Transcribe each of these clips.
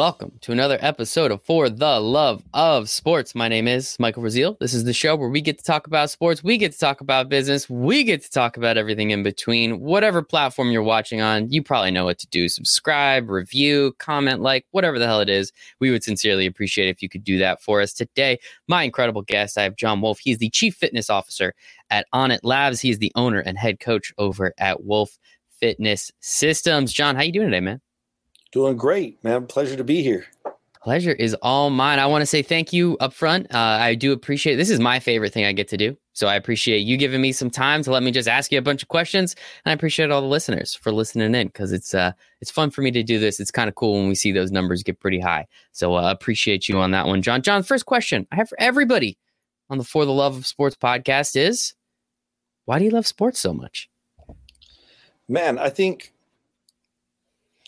Welcome to another episode of For the Love of Sports. My name is Michael Rasile. This is the show where we get to talk about sports, we get to talk about business, we get to talk about everything in between. Whatever platform you're watching on, you probably know what to do. Subscribe, review, comment, like, whatever the hell it is. We would sincerely appreciate if you could do that for us today. My incredible guest, I have John Wolf. He's the Chief Fitness Officer at Onnit Labs. He is the owner and head coach over at Wolf Fitness Systems. John, how you doing today, man? Doing great, man. Pleasure to be here. Pleasure is all mine. I want to say thank you up front. Uh, I do appreciate this is my favorite thing I get to do. So I appreciate you giving me some time to let me just ask you a bunch of questions. And I appreciate all the listeners for listening in because it's uh it's fun for me to do this. It's kind of cool when we see those numbers get pretty high. So uh, appreciate you on that one, John. John, first question I have for everybody on the For the Love of Sports podcast is why do you love sports so much? Man, I think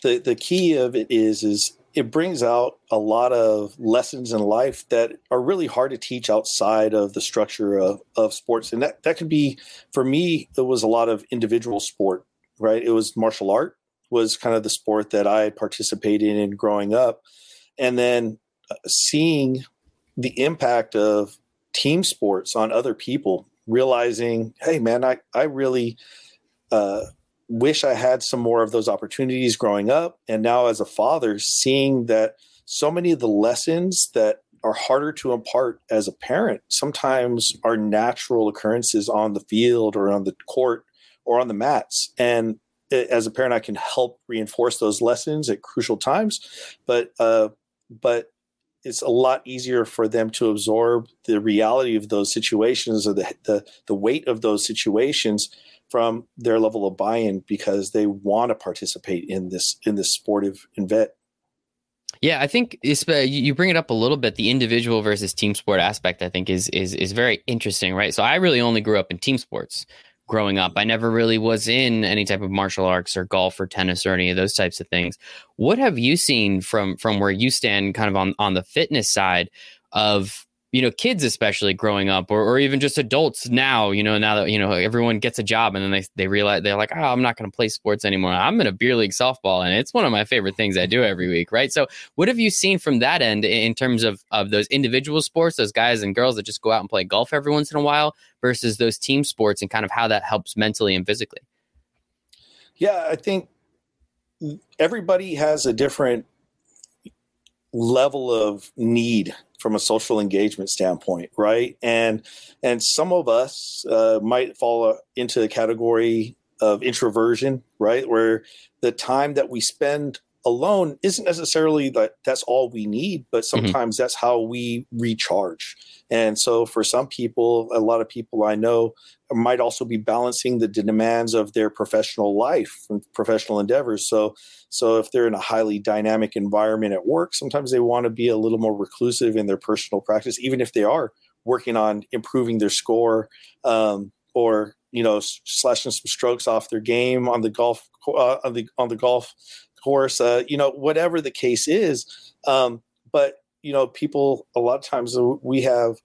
the the key of it is is it brings out a lot of lessons in life that are really hard to teach outside of the structure of, of sports. And that, that could be, for me, it was a lot of individual sport, right? It was martial art was kind of the sport that I participated in growing up. And then uh, seeing the impact of team sports on other people, realizing, hey, man, I, I really uh, wish I had some more of those opportunities growing up. And now, as a father, seeing that so many of the lessons that are harder to impart as a parent sometimes are natural occurrences on the field or on the court or on the mats. And as a parent, I can help reinforce those lessons at crucial times. But, uh, but it's a lot easier for them to absorb the reality of those situations or the, the, the weight of those situations from their level of buy-in because they want to participate in this in this sportive event. Yeah, I think uh, you bring it up a little bit. The individual versus team sport aspect, I think, is is is very interesting, right? So I really only grew up in team sports growing up. I never really was in any type of martial arts or golf or tennis or any of those types of things. What have you seen from from where you stand, kind of on on the fitness side of you know kids especially growing up or, or even just adults now you know now that you know everyone gets a job and then they, they realize they're like oh i'm not going to play sports anymore. I'm in a beer league softball and it's one of my favorite things i do every week right? So what have you seen from that end in terms of of those individual sports those guys and girls that just go out and play golf every once in a while versus those team sports and kind of how that helps mentally and physically? Yeah i think everybody has a different level of need from a social engagement standpoint, right? And and some of us uh, might fall into the category of introversion, right, where the time that we spend alone isn't necessarily that that's all we need, but mm-hmm. sometimes mm-hmm. that's how we recharge. And so for some people, a lot of people I know might also be balancing the demands of their professional life and professional endeavors. So so if they're in a highly dynamic environment at work, sometimes they want to be a little more reclusive in their personal practice, even if they are working on improving their score um, or you know slashing some strokes off their game on the golf uh, on the on the golf course, uh, you know, whatever the case is. Um, but, you know, people, a lot of times we have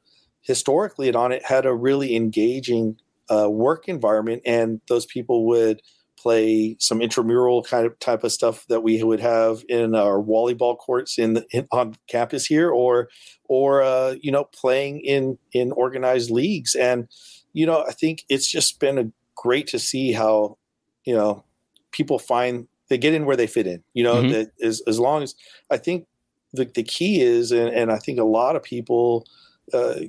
historically at Onnit had a really engaging uh, work environment, and those people would play some intramural kind of type of stuff that we would have in our volleyball courts in, in on campus here, or or uh, you know playing in in organized leagues. And you know, I think it's just been a great to see how you know people find they get in where they fit in. You know, mm-hmm. that as as long as I think the the key is, and, and I think a lot of people uh,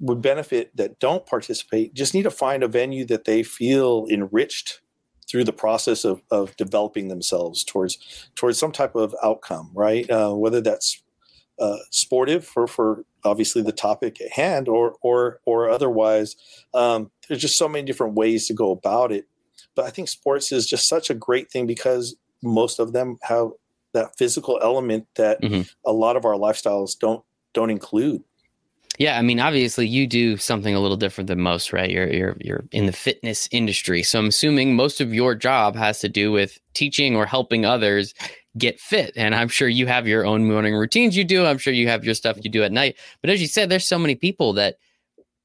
would benefit that don't participate. Just need to find a venue that they feel enriched through the process of, of developing themselves towards towards some type of outcome, right? Uh, whether that's uh, sportive for for obviously the topic at hand, or or or otherwise. Um, there's just so many different ways to go about it. But I think sports is just such a great thing because most of them have that physical element that mm-hmm. a lot of our lifestyles don't don't include. Yeah, I mean, obviously, you do something a little different than most, right? You're you're you're in the fitness industry, so I'm assuming most of your job has to do with teaching or helping others get fit. And I'm sure you have your own morning routines you do. I'm sure you have your stuff you do at night. But as you said, there's so many people that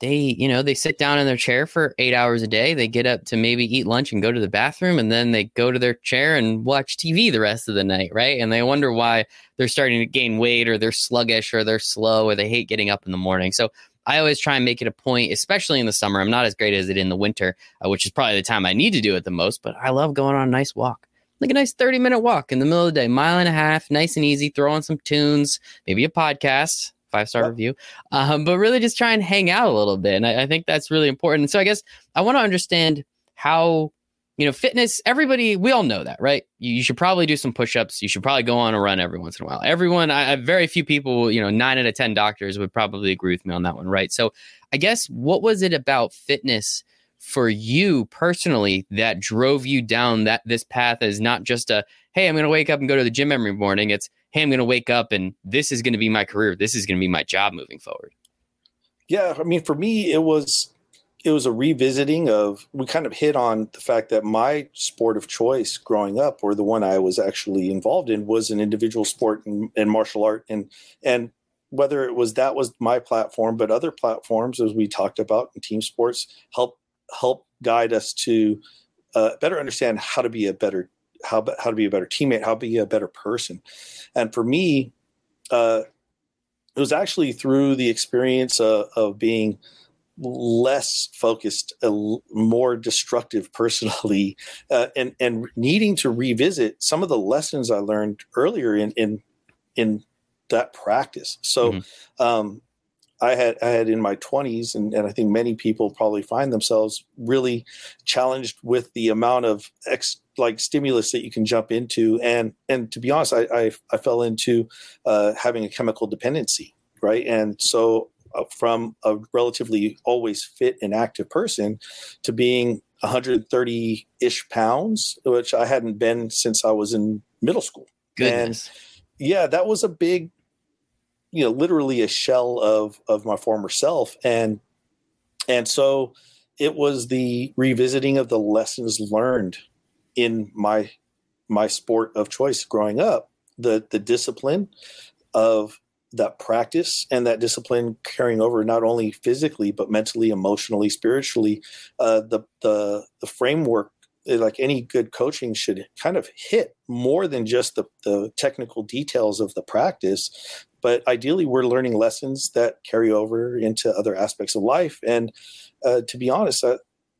they you know they sit down in their chair for eight hours a day. They get up to maybe eat lunch and go to the bathroom and then they go to their chair and watch tv the rest of the night right? And they wonder why they're starting to gain weight or they're sluggish or they're slow or they hate getting up in the morning. So i always try and make it a point especially in the summer. I'm not as great as it in the winter uh, which is probably the time i need to do it the most but i love going on a nice walk like a nice 30 minute walk in the middle of the day mile and a half nice and easy throw on some tunes maybe a podcast five star review. Um, but really just try and hang out a little bit. And I, I think that's really important. And so I guess I want to understand how, you know, fitness, everybody, we all know that, right? You, you, should probably do some push ups. You should probably go on a run every once in a while. Everyone, I, I very few people, you know, nine out of 10 doctors would probably agree with me on that one, right? So I guess what was it about fitness? for you personally that drove you down that this path is not just a hey i'm going to wake up and go to the gym every morning it's hey, I'm going to wake up and this is going to be my career. This is going to be my job moving forward. Yeah, I mean, for me, it was it was a revisiting of we kind of hit on the fact that my sport of choice growing up, or the one I was actually involved in, was an individual sport and, martial art, and and whether it was that was my platform, but other platforms, as we talked about in team sports, help help guide us to uh, better understand how to be a better how how to be a better teammate, how to be a better person. And for me, uh, it was actually through the experience of, of being less focused, uh, more destructive personally, uh, and and needing to revisit some of the lessons I learned earlier in in in that practice. So, mm-hmm. um, I had I had in my 20s, and, and I think many people probably find themselves really challenged with the amount of ex, like stimulus that you can jump into, and and to be honest, I I, I fell into uh, having a chemical dependency, right? And so uh, from a relatively always fit and active person to being 130 ish pounds, which I hadn't been since I was in middle school. Goodness. And yeah, that was a big you know literally a shell of of my former self. And and so it was the revisiting of the lessons learned in my my sport of choice growing up the the discipline of that practice and that discipline carrying over not only physically but mentally emotionally spiritually uh, the the the framework eh, like any good coaching should kind of hit more than just the, the technical details of the practice but ideally we're learning lessons that carry over into other aspects of life. And uh, to be honest uh,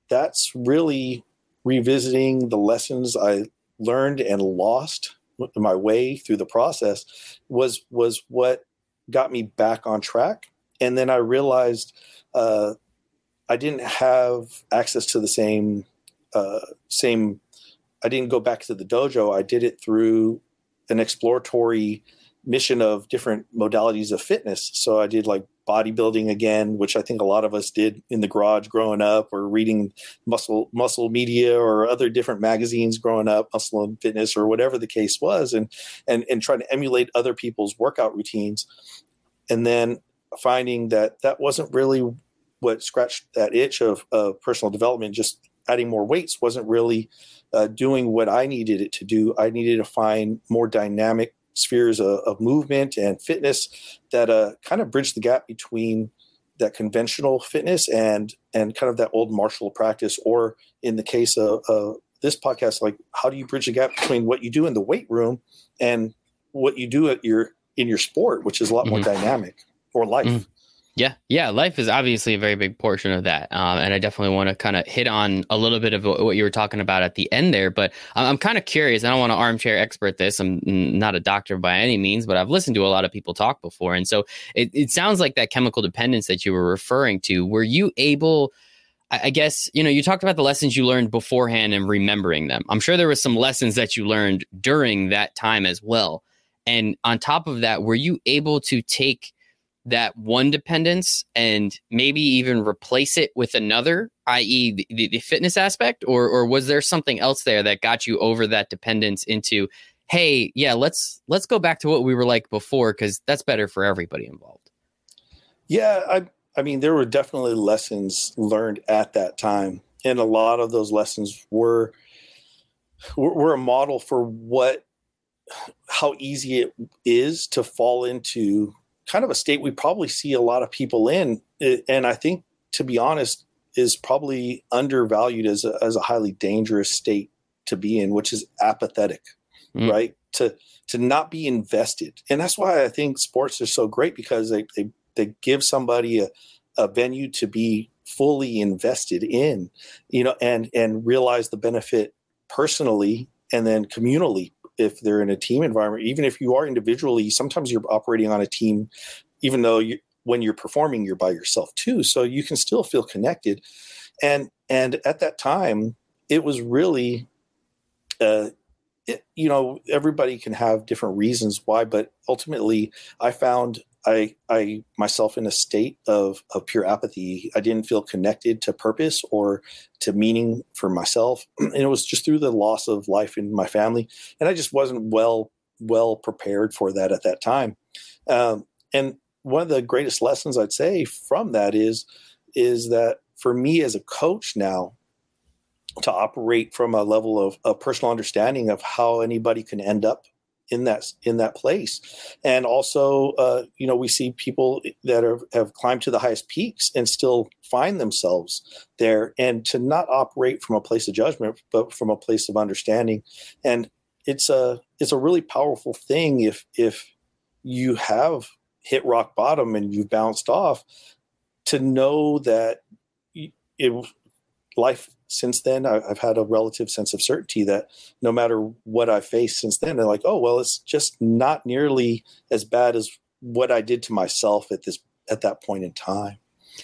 that's really revisiting the lessons i learned and lost my way through the process was was what got me back on track. And then i realized uh, i didn't have access to the same uh, same i didn't go back to the dojo. I did it through an exploratory mission of different modalities of fitness. So I did like bodybuilding again, which I think a lot of us did in the garage growing up, or reading muscle muscle media or other different magazines growing up, muscle and fitness or whatever the case was, and and and trying to emulate other people's workout routines, and then finding that that wasn't really what scratched that itch of, of personal development. Just adding more weights wasn't really uh, doing what I needed it to do. I needed to find more dynamic spheres of, of movement and fitness that uh, kind of bridge the gap between that conventional fitness and and kind of that old martial practice or in the case of, of this podcast like how do you bridge the gap between what you do in the weight room and what you do at your in your sport which is a lot more mm-hmm. dynamic or life mm-hmm. Yeah, yeah, life is obviously a very big portion of that, um, and I definitely want to kind of hit on a little bit of what you were talking about at the end there. But I'm, I'm kind of curious. I don't want to armchair expert this. I'm not a doctor by any means, but I've listened to a lot of people talk before, and so it, it sounds like that chemical dependence that you were referring to. Were you able? I guess you know you talked about the lessons you learned beforehand and remembering them. I'm sure there was some lessons that you learned during that time as well. And on top of that, were you able to take that one dependence and maybe even replace it with another, i.e., the, the, fitness aspect, or or was there something else there that got you over that dependence into, hey, yeah, let's let's go back to what we were like before because that's better for everybody involved. Yeah, I I mean there were definitely lessons learned at that time, and a lot of those lessons were were, were a model for what how easy it is to fall into kind of a state we probably see a lot of people in. And I think to be honest, is probably undervalued as a, as a highly dangerous state to be in, which is apathetic, mm. right? To to not be invested, and that's why I think sports are so great because they they, they give somebody a, a venue to be fully invested in, you know, and and realize the benefit personally and then communally if they're in a team environment. Even if you are individually, sometimes you're operating on a team, even though you when you're performing you're by yourself too so you can still feel connected and and at that time it was really uh it, you know everybody can have different reasons why but ultimately i found i i myself in a state of of pure apathy i didn't feel connected to purpose or to meaning for myself. And it was just through the loss of life in my family. And i just wasn't well well prepared for that at that time. Um, and one of the greatest lessons I'd say from that is is that for me as a coach now to operate from a level of, of personal understanding of how anybody can end up in that in that place. And also uh, you know we see people that are, have climbed to the highest peaks and still find themselves there. And to not operate from a place of judgment but from a place of understanding. And it's a it's a really powerful thing if if you have hit rock bottom and you've bounced off to know that it life since then I've had a relative sense of certainty that no matter what I faced since then, they're like, oh well, it's just not nearly as bad as what I did to myself at this at that point in time.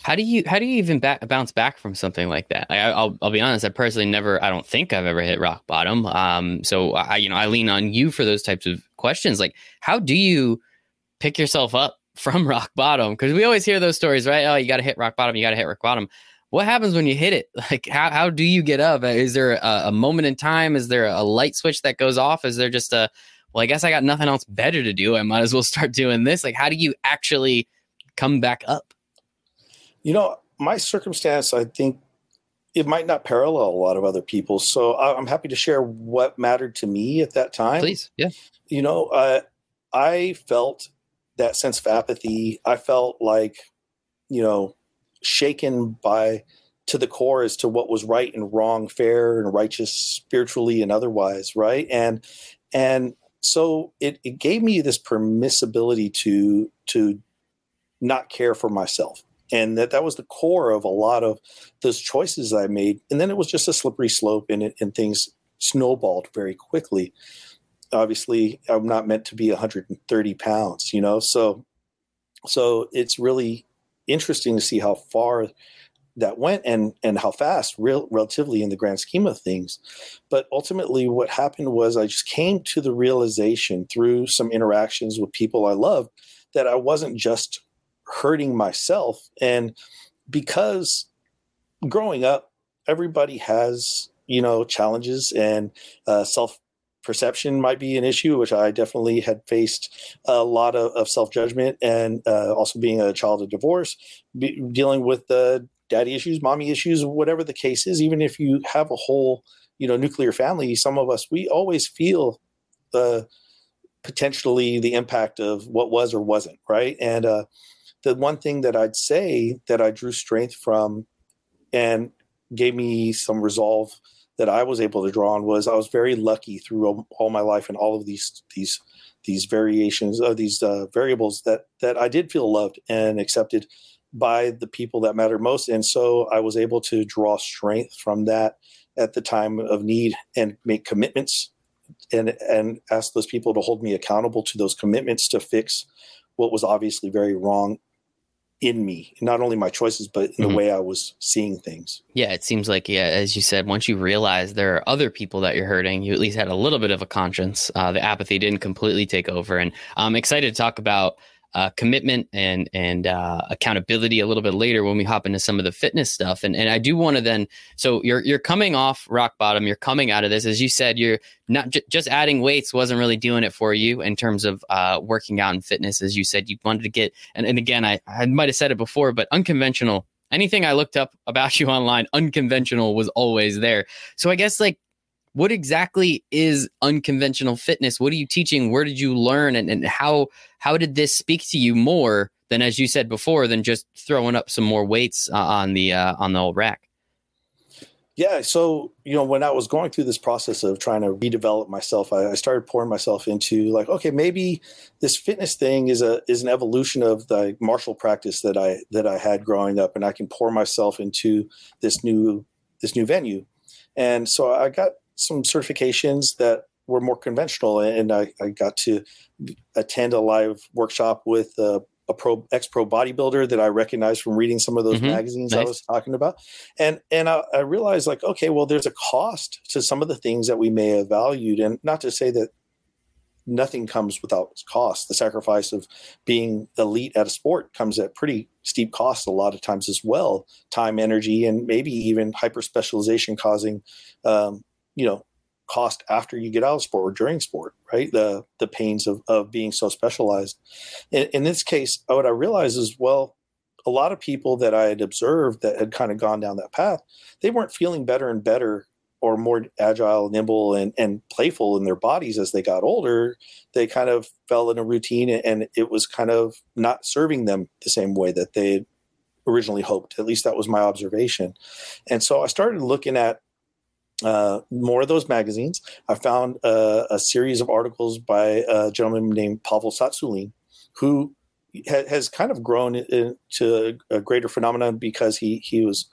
How do you how do you even bounce back from something like that? I, will I'll be honest. I personally never. I don't think I've ever hit rock bottom. Um, so I you know I lean on you for those types of questions. Like, how do you pick yourself up from rock bottom because we always hear those stories right oh you got to hit rock bottom you got to hit rock bottom what happens when you hit it? Like how, how do you get up? Is there a, a, moment in time? Is there a light switch that goes off? Is there just a well i guess i got nothing else better to do. I might as well start doing this. Like how do you actually come back up? You know my circumstance i think it might not parallel a lot of other people. So i'm happy to share what mattered to me at that time. Please yeah. You know uh, i felt that sense of apathy. I felt like, you know, shaken by to the core as to what was right and wrong, fair and righteous, spiritually and otherwise, right? And and so it, it gave me this permissibility to to not care for myself. And that that was the core of a lot of those choices I made. And then it was just a slippery slope and it, and things snowballed very quickly obviously I'm not meant to be 130 pounds, you know, so so it's really interesting to see how far that went and and how fast real relatively in the grand scheme of things. But ultimately what happened was i just came to the realization through some interactions with people i loved that i wasn't just hurting myself. And because growing up everybody has you know challenges and uh, self perception might be an issue, which I definitely had faced a lot of, of self judgment and uh, also being a child of divorce, be, dealing with the daddy issues, mommy issues, whatever the case is. Even if you have a whole, you know, nuclear family, some of us we always feel the potentially the impact of what was or wasn't right. And uh, the one thing that I'd say that I drew strength from and gave me some resolve that I was able to draw on was I was very lucky through all, my life and all of these these these variations of these uh, variables that that I did feel loved and accepted by the people that matter most, and so I was able to draw strength from that at the time of need and make commitments and and ask those people to hold me accountable to those commitments to fix what was obviously very wrong in me, not only my choices, but in mm-hmm. the way I was seeing things. Yeah, it seems like, yeah, as you said, once you realize there are other people that you're hurting, you at least had a little bit of a conscience. Uh, the apathy didn't completely take over. And I'm excited to talk about uh, commitment and and uh, accountability a little bit later when we hop into some of the fitness stuff. And and I do want to then so you're you're coming off rock bottom. You're coming out of this, as you said. You're not j- just adding weights wasn't really doing it for you in terms of uh, working out and fitness. As you said, you wanted to get and and again, I I might have said it before, but unconventional. Anything I looked up about you online, unconventional was always there. So I guess like what exactly is unconventional fitness what are you teaching where did you learn and, and how how did this speak to you more than as you said before than just throwing up some more weights uh, on the uh, on the old rack. Yeah, so you know, when I was going through this process of trying to redevelop myself, I, I, started pouring myself into like, okay, maybe this fitness thing is a is an evolution of the martial practice that I that I had growing up, and I can pour myself into this new this new venue. And so I got some certifications that were more conventional, and I, I got to attend a live workshop with uh, a pro ex pro bodybuilder that I recognized from reading some of those mm-hmm. magazines nice. I was talking about, and and I, I, realized like okay, well, there's a cost to some of the things that we may have valued, and not to say that nothing comes without cost. The sacrifice of being elite at a sport comes at pretty steep cost a lot of times as well, time, energy, and maybe even hyper specialization causing, um, you know, cost after you get out of sport or during sport, right? The the pains of, of being so specialized. In, in this case, what I realized is, well, a lot of people that I had observed that had kind of gone down that path, they weren't feeling better and better or more agile, nimble, and, and playful in their bodies as they got older. They kind of fell in a routine and it was kind of not serving them the same way that they originally hoped. At least that was my observation. And so I started looking at uh, more of those magazines. I found uh, a series of articles by a gentleman named Pavel Tsatsouline, who ha- has kind of grown into a greater phenomenon because he he was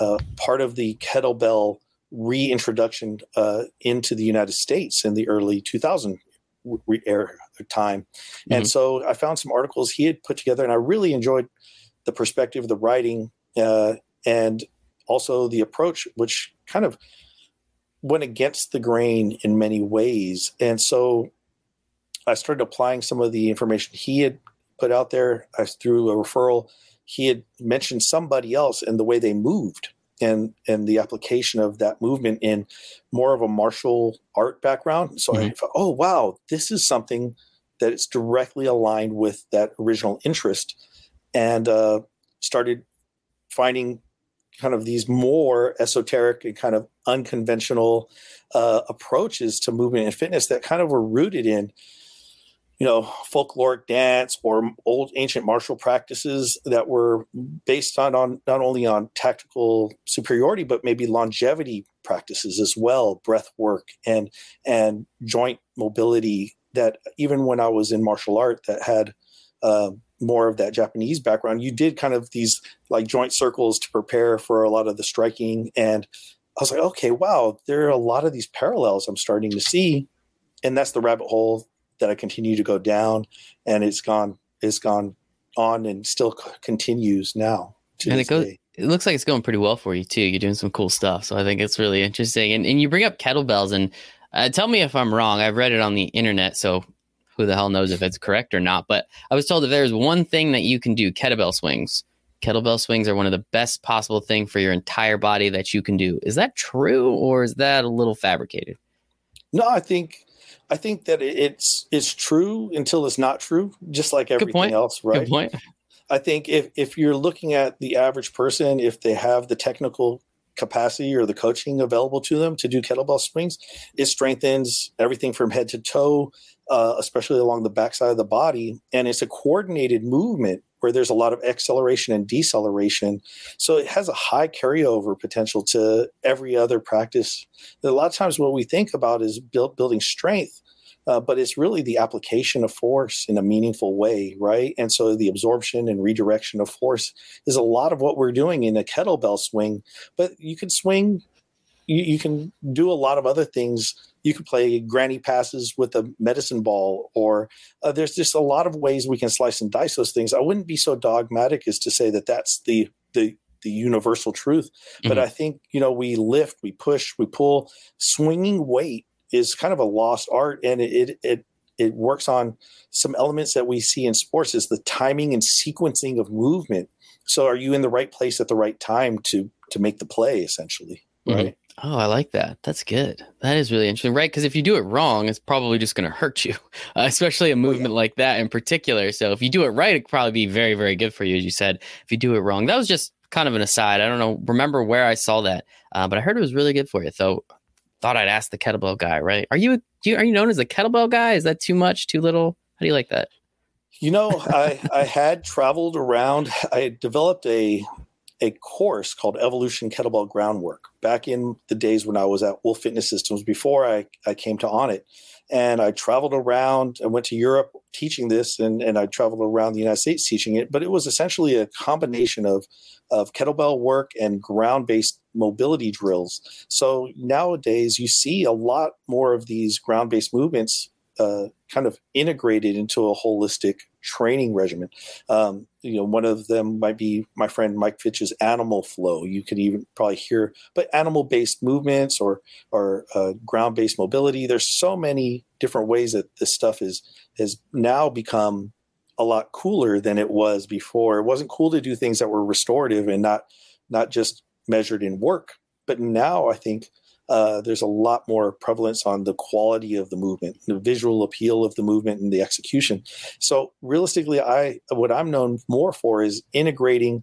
uh, part of the kettlebell reintroduction uh, into the United States in the early 2000 re- era time, mm-hmm. and so I found some articles he had put together, and I really enjoyed the perspective, the writing, uh, and also the approach, which kind of went against the grain in many ways. And so I started applying some of the information he had put out there I, through a referral. He had mentioned somebody else and the way they moved and and the application of that movement in more of a martial art background. So mm-hmm. I thought, oh wow, this is something that is directly aligned with that original interest, and uh, started finding kind of these more esoteric and kind of unconventional uh, approaches to movement and fitness that kind of were rooted in you know folkloric dance or old ancient martial practices that were based on, on not only on tactical superiority but maybe longevity practices as well breath work and and joint mobility that even when i was in martial art that had uh, more of that Japanese background, you did kind of these like joint circles to prepare for a lot of the striking. And I was like, okay, wow, there are a lot of these parallels I'm starting to see. And that's the rabbit hole that I continue to go down. And it's gone, it's gone on and still continues now. and it goes, day. it looks like it's going pretty well for you too. You're doing some cool stuff. So I think it's really interesting. And, and you bring up kettlebells and uh, tell me if I'm wrong. I've read it on the internet. So who the hell knows if it's correct or not. But I was told that there's one thing that you can do kettlebell swings. Kettlebell swings are one of the best possible thing for your entire body that you can do. Is that true or is that a little fabricated? No, I think I think that it's it's true until it's not true, just like everything else, right? Good point. I think if if you're looking at the average person, if they have the technical capacity or the coaching available to them to do kettlebell swings, it strengthens everything from head to toe uh, especially along the backside of the body. And it's a coordinated movement where there's a lot of acceleration and deceleration. So it has a high carryover potential to every other practice. A lot of times, what we think about is build, building strength. Uh, but it's really the application of force in a meaningful way, right? And so the absorption and redirection of force is a lot of what we're doing in a kettlebell swing. But you can swing, you, you can do a lot of other things. You could play granny passes with a medicine ball or uh, there's just a lot of ways we can slice and dice those things. I wouldn't be so dogmatic as to say that that's the the the universal truth mm-hmm. but i think you know we lift we push we pull. Swinging weight is kind of a lost art and it it, it it works on some elements that we see in sports is the timing and sequencing of movement. So are you in the right place at the right time to to make the play essentially mm-hmm. right Oh, I like that. That's good. That is really interesting, right? Because if you do it wrong, it's probably just going to hurt you, uh, especially a movement oh, yeah. like that in particular. So if you do it right, it could probably be very, very good for you, as you said. If you do it wrong, that was just kind of an aside. I don't know, remember where I saw that, uh, but I heard it was really good for you. So thought I'd ask the kettlebell guy, right? Are you, you are you known as a kettlebell guy? Is that too much, too little? How do you like that? You know, I I had traveled around. I developed a a course called Evolution Kettlebell Groundwork back in the days when I was at Wolf Fitness Systems before I, I came to Onnit. And I traveled around, I went to Europe teaching this, and, and I traveled around the United States teaching it. But it was essentially a combination of, of kettlebell work and ground based mobility drills. So nowadays, you see a lot more of these ground based movements uh, kind of integrated into a holistic training regimen. Um, you know, one of them might be my friend Mike Fitch's Animal Flow. You could even probably hear, but animal-based movements or or uh, ground-based mobility. There's so many different ways that this stuff is has now become a lot cooler than it was before. It wasn't cool to do things that were restorative and not not just measured in work. But now I think uh, there's a lot more prevalence on the quality of the movement, the visual appeal of the movement, and the execution. So realistically, I what I'm known more for is integrating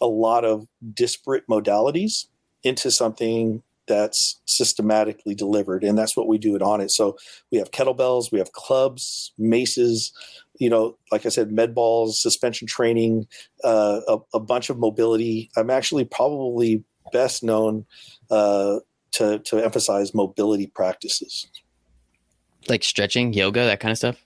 a lot of disparate modalities into something that's systematically delivered and that's what we do it Onnit so we have kettlebells we have clubs maces you know like i said med balls suspension training uh, a, a, bunch of mobility i'm actually probably best known uh, to to emphasize mobility practices. Like stretching yoga that kind of stuff?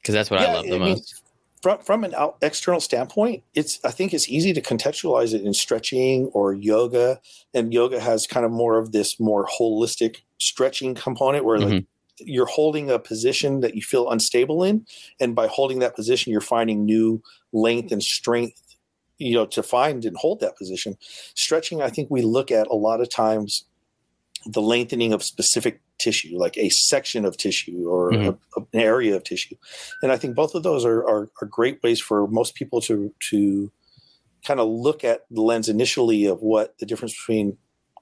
Because that's what yeah, i love the I most. mean, from, from an out, external standpoint it's i think it's easy to contextualize it in stretching or yoga and yoga has kind of more of this more holistic stretching component where mm-hmm. like you're holding a position that you feel unstable in and by holding that position you're finding new length and strength you know to find and hold that position. Stretching i think we look at a lot of times the lengthening of specific tissue, like a section of tissue or mm-hmm. a, an area of tissue. And I think both of those are, are, are great ways for most people to to kind of look at the lens initially of what the difference between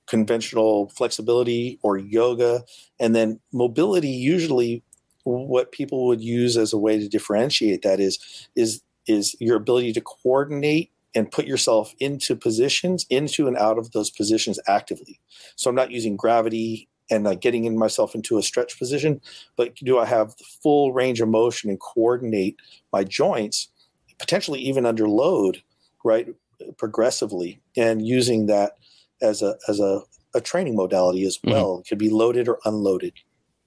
conventional flexibility or yoga and then mobility usually what people would use as a way to differentiate that is is is your ability to coordinate and put yourself into positions, into and out of those positions actively. So I'm not using gravity and like getting in myself into a stretch position, but do I have the full range of motion and coordinate my joints, potentially even under load, right, progressively, and using that as a as a, a training modality as mm-hmm. well. Mm-hmm. It could be loaded or unloaded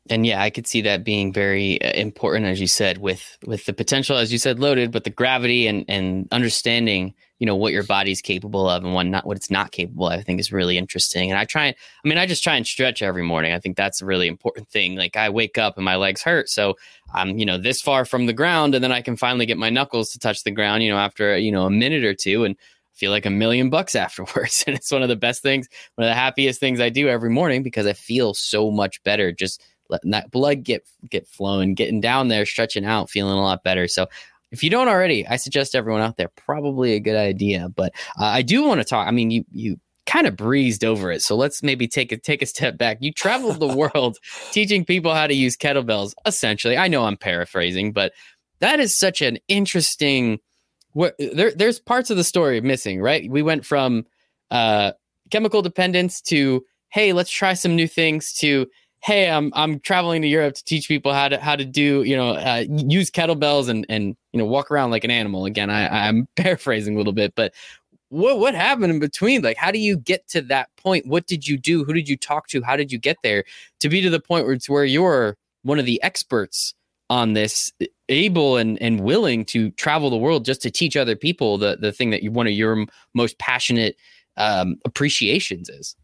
and yeah, I could see that being very uh, important, as you said, with with the potential, as you said, loaded, but the gravity and and understanding, you know, what your body's capable of and what not what it's not capable. Of, I think is really interesting. And I try, I mean, I just try and stretch every morning. I think that's a really important thing. Like I wake up and my legs hurt, so I'm you know this far from the ground, and then I can finally get my knuckles to touch the ground, you know, after you know a minute or two, and feel like a million bucks afterwards. And it's one of the best things, one of the happiest things I do every morning because I feel so much better just letting that blood get get flowing, getting down there, stretching out, feeling a lot better. So if you don't already, I suggest everyone out there probably a good idea. But uh, I do want to talk. I mean, you you kind of breezed over it, so let's maybe take a take a step back. You traveled the world teaching people how to use kettlebells. Essentially, I know I'm paraphrasing, but that is such an interesting. What there, there's parts of the story missing, right? We went from uh, chemical dependence to hey, let's try some new things to hey, I'm I'm traveling to Europe to teach people how to how to do you know uh, use kettlebells and and you know walk around like an animal. Again, I I'm paraphrasing a little bit, but what what happened in between? Like, how do you get to that point? What did you do? Who did you talk to? How did you get there to be to the point where it's where you're one of the experts on this, able and and willing to travel the world just to teach other people the the thing that you one of your most passionate um, appreciations is.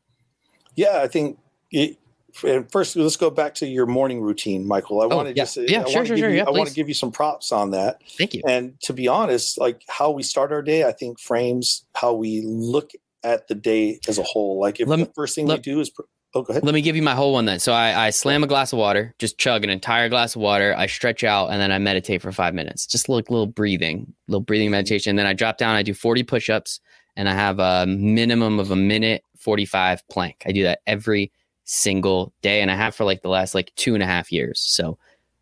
Yeah, I think it, first let's go back to your morning routine michael. I oh, want to yeah. just uh, yeah, I sure, sure, sure, you, yeah, i want to give you some props on that. Thank you. And to be honest like how we start our day i think frames how we look at the day as a whole. Like if let the first thing let, we do is oh go ahead. let me give you my whole one then. So I, I slam a glass of water just chug an entire glass of water i stretch out and then i meditate for five minutes. Just a little, little breathing little breathing mm-hmm. meditation. And then i drop down i do 40 push-ups and i have a minimum of a minute 45 plank. I do that every single day and I have for like the last like two and a half years. So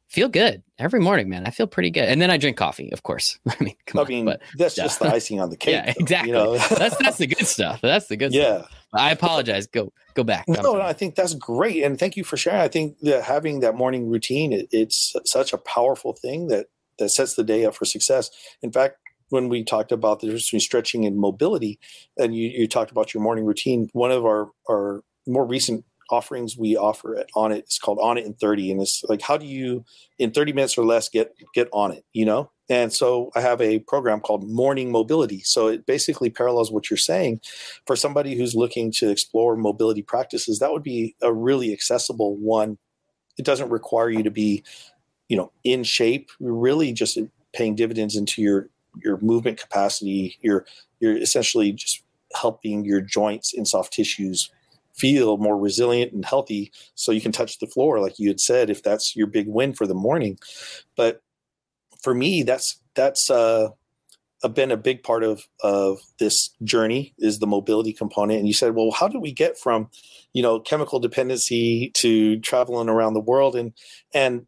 feel good every morning, man. I feel pretty good. And then I drink coffee, of course. I mean, I mean, on, but that's just the icing on the cake. yeah, exactly. You know? that's that's the good stuff. That's the good yeah. Stuff. I apologize. Go go back. No, no, I think that's great, and thank you for sharing. I think that having that morning routine, it, it's such a powerful thing that that sets the day up for success. In fact, when we talked about the difference between stretching and mobility, and you, you talked about your morning routine, one of our, our more recent offerings we offer at Onnit. It's called Onnit in 30 and it's like how do you in 30 minutes or less get get on it you know? And so i have a program called morning mobility. So it basically parallels what you're saying. For somebody who's looking to explore mobility practices that would be a really accessible one. It doesn't require you to be you know in shape. Really just paying dividends into your your movement capacity you're you're essentially just helping your joints and soft tissues feel more resilient and healthy so you can touch the floor like you had said if that's your big win for the morning. But for me that's that's uh been a big part of of this journey is the mobility component. And you said well how do we get from you know chemical dependency to traveling around the world? And and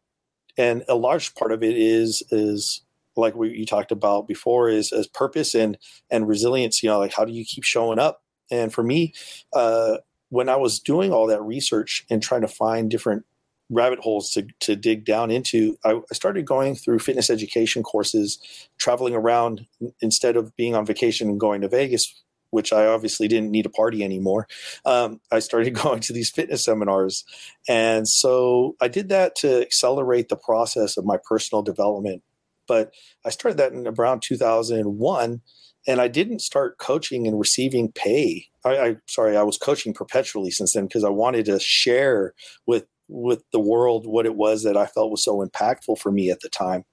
and a large part of it is is like what you talked about before is as purpose and and resilience you know like how do you keep showing up? And for me uh when I was doing all that research and trying to find different rabbit holes to, to dig down into, I, I started going through fitness education courses, traveling around instead of being on vacation and going to Vegas, which I obviously didn't need a party anymore. Um, I started going to these fitness seminars. And so I did that to accelerate the process of my personal development. But I started that in around 2001 and I didn't start coaching and receiving pay. I, I sorry, I was coaching perpetually since then because I wanted to share with with the world what it was that I felt was so impactful for me at the time.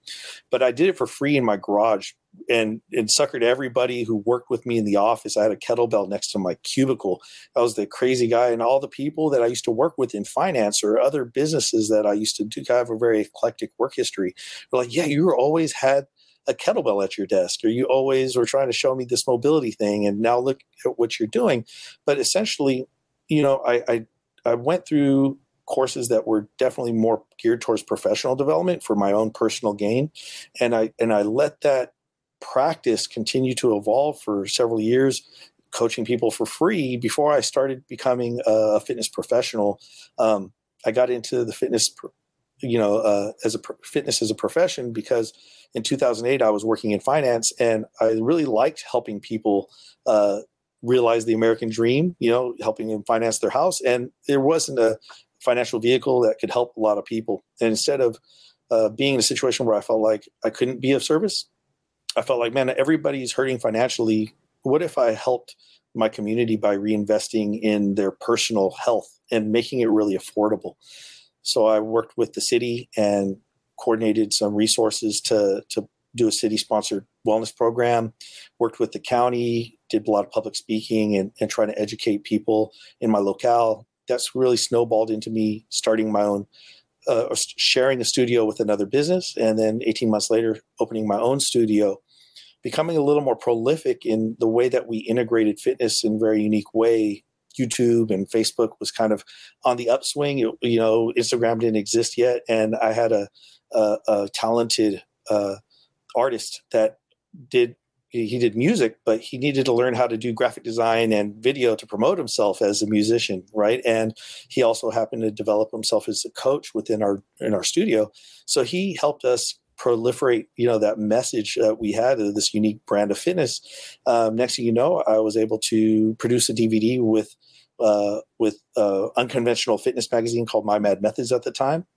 But I did it for free in my garage and and suckered everybody who worked with me in the office. I had a kettlebell next to my cubicle. I was the crazy guy, and all the people that I used to work with in finance or other businesses that I used to do. I have a very eclectic work history. Were like, yeah, you always had a kettlebell at your desk or you always were trying to show me this mobility thing and now look at what you're doing. But essentially you know i i, I went through courses that were definitely more geared towards professional development for my own personal gain and i and i let that practice continue to evolve for several years coaching people for free before i started becoming a fitness professional. Um, i got into the fitness you know uh, as a fitness as a profession because in 2008 I was working in finance and I really liked helping people uh, realize the American dream. You know, helping them finance their house, and there wasn't a financial vehicle that could help a lot of people. And instead of uh, being in a situation where I felt like I couldn't be of service, I felt like, man, everybody's hurting financially. What if I helped my community by reinvesting in their personal health and making it really affordable? So I worked with the city and coordinated some resources to to do a city sponsored wellness program. Worked with the county, did a lot of public speaking and, and trying to educate people in my locale. That's really snowballed into me starting my own uh, sharing a studio with another business, and then 18 months later, opening my own studio, becoming a little more prolific in the way that we integrated fitness in a very unique way YouTube and Facebook was kind of on the upswing. It, you know, Instagram didn't exist yet, and I had a, a, a talented uh, artist that did he did music, but he needed to learn how to do graphic design and video to promote himself as a musician, right? And he also happened to develop himself as a coach within our in our studio. So he helped us proliferate, you know, that message that we had of this unique brand of fitness. Um, next thing you know, I was able to produce a DVD with uh, with uh, unconventional fitness magazine called My Mad Methods at the time.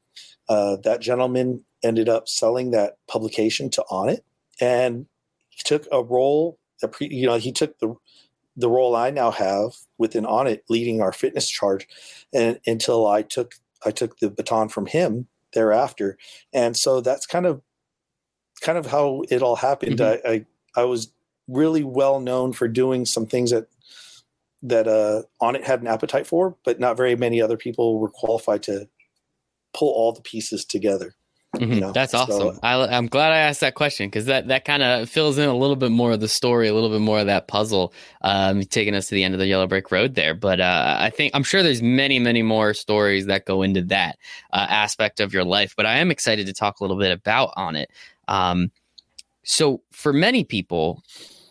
Uh, that gentleman ended up selling that publication to Onnit, and he took a role. A pre, you know, he took the the role I now have within Onnit, leading our fitness charge, and until I took I took the baton from him thereafter, and so that's kind of kind of how it all happened. Mm-hmm. I, I, I was really well known for doing some things that that uh, Onnit had an appetite for, but not very many other people were qualified to pull all the pieces together. Mm-hmm. You know? That's awesome. So, I, am glad I asked that question because that, that kind of fills in a little bit more of the story, a little bit more of that puzzle, um, taking us to the end of the Yellow Brick Road there. But uh, I think I'm sure there's many, many more stories that go into that uh, aspect of your life. But I am excited to talk a little bit about Onnit. Um, so for many people,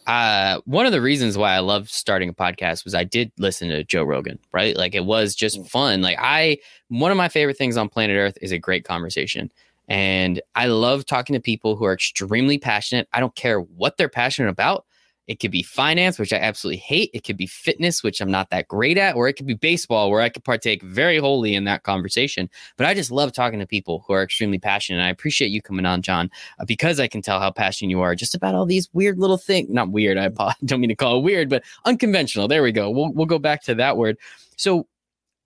uh, one of the reasons why I love starting a podcast was I did listen to Joe Rogan, right? Like it was just mm. fun. Like I, one of my favorite things on planet Earth is a great conversation. And I love talking to people who are extremely passionate. I don't care what they're passionate about. It could be finance, which I absolutely hate. It could be fitness, which I'm not that great at, or it could be baseball, where I could partake very wholly in that conversation. But I just love talking to people who are extremely passionate. And I appreciate you coming on, John, uh, because I can tell how passionate you are just about all these weird little things. Not weird. I don't mean to call it weird, but unconventional. There we go. We'll, we'll go back to that word. So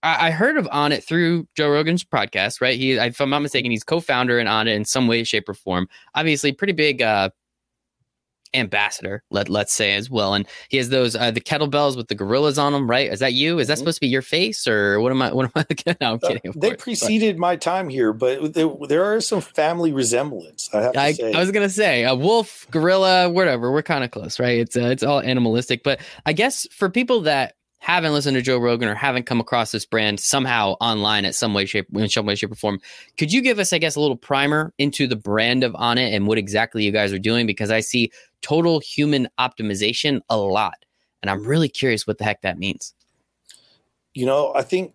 I, heard of Onnit through Joe Rogan's podcast, right? He, if I'm not mistaken, he's co-founder in Onnit in some way, shape, or form. Obviously, pretty big uh, ambassador, let let's say as well. And he has those uh, the kettlebells with the gorillas on them, right? Is that you? Is that mm-hmm. supposed to be your face, or what am I? What am I? no, I'm uh, kidding. Uh, they course, preceded but. my time here, but there, there are some family resemblance. I have to I, say. I was gonna say a wolf, gorilla, whatever. We're kind of close, right? It's uh, it's all animalistic, but I guess for people that haven't listened to Joe Rogan or haven't come across this brand somehow online at some way, shape, in some way, shape, or form, could you give us, I guess, a little primer into the brand of Onnit and what exactly you guys are doing? Because I see total human optimization a lot, and I'm really curious what the heck that means. You know, I think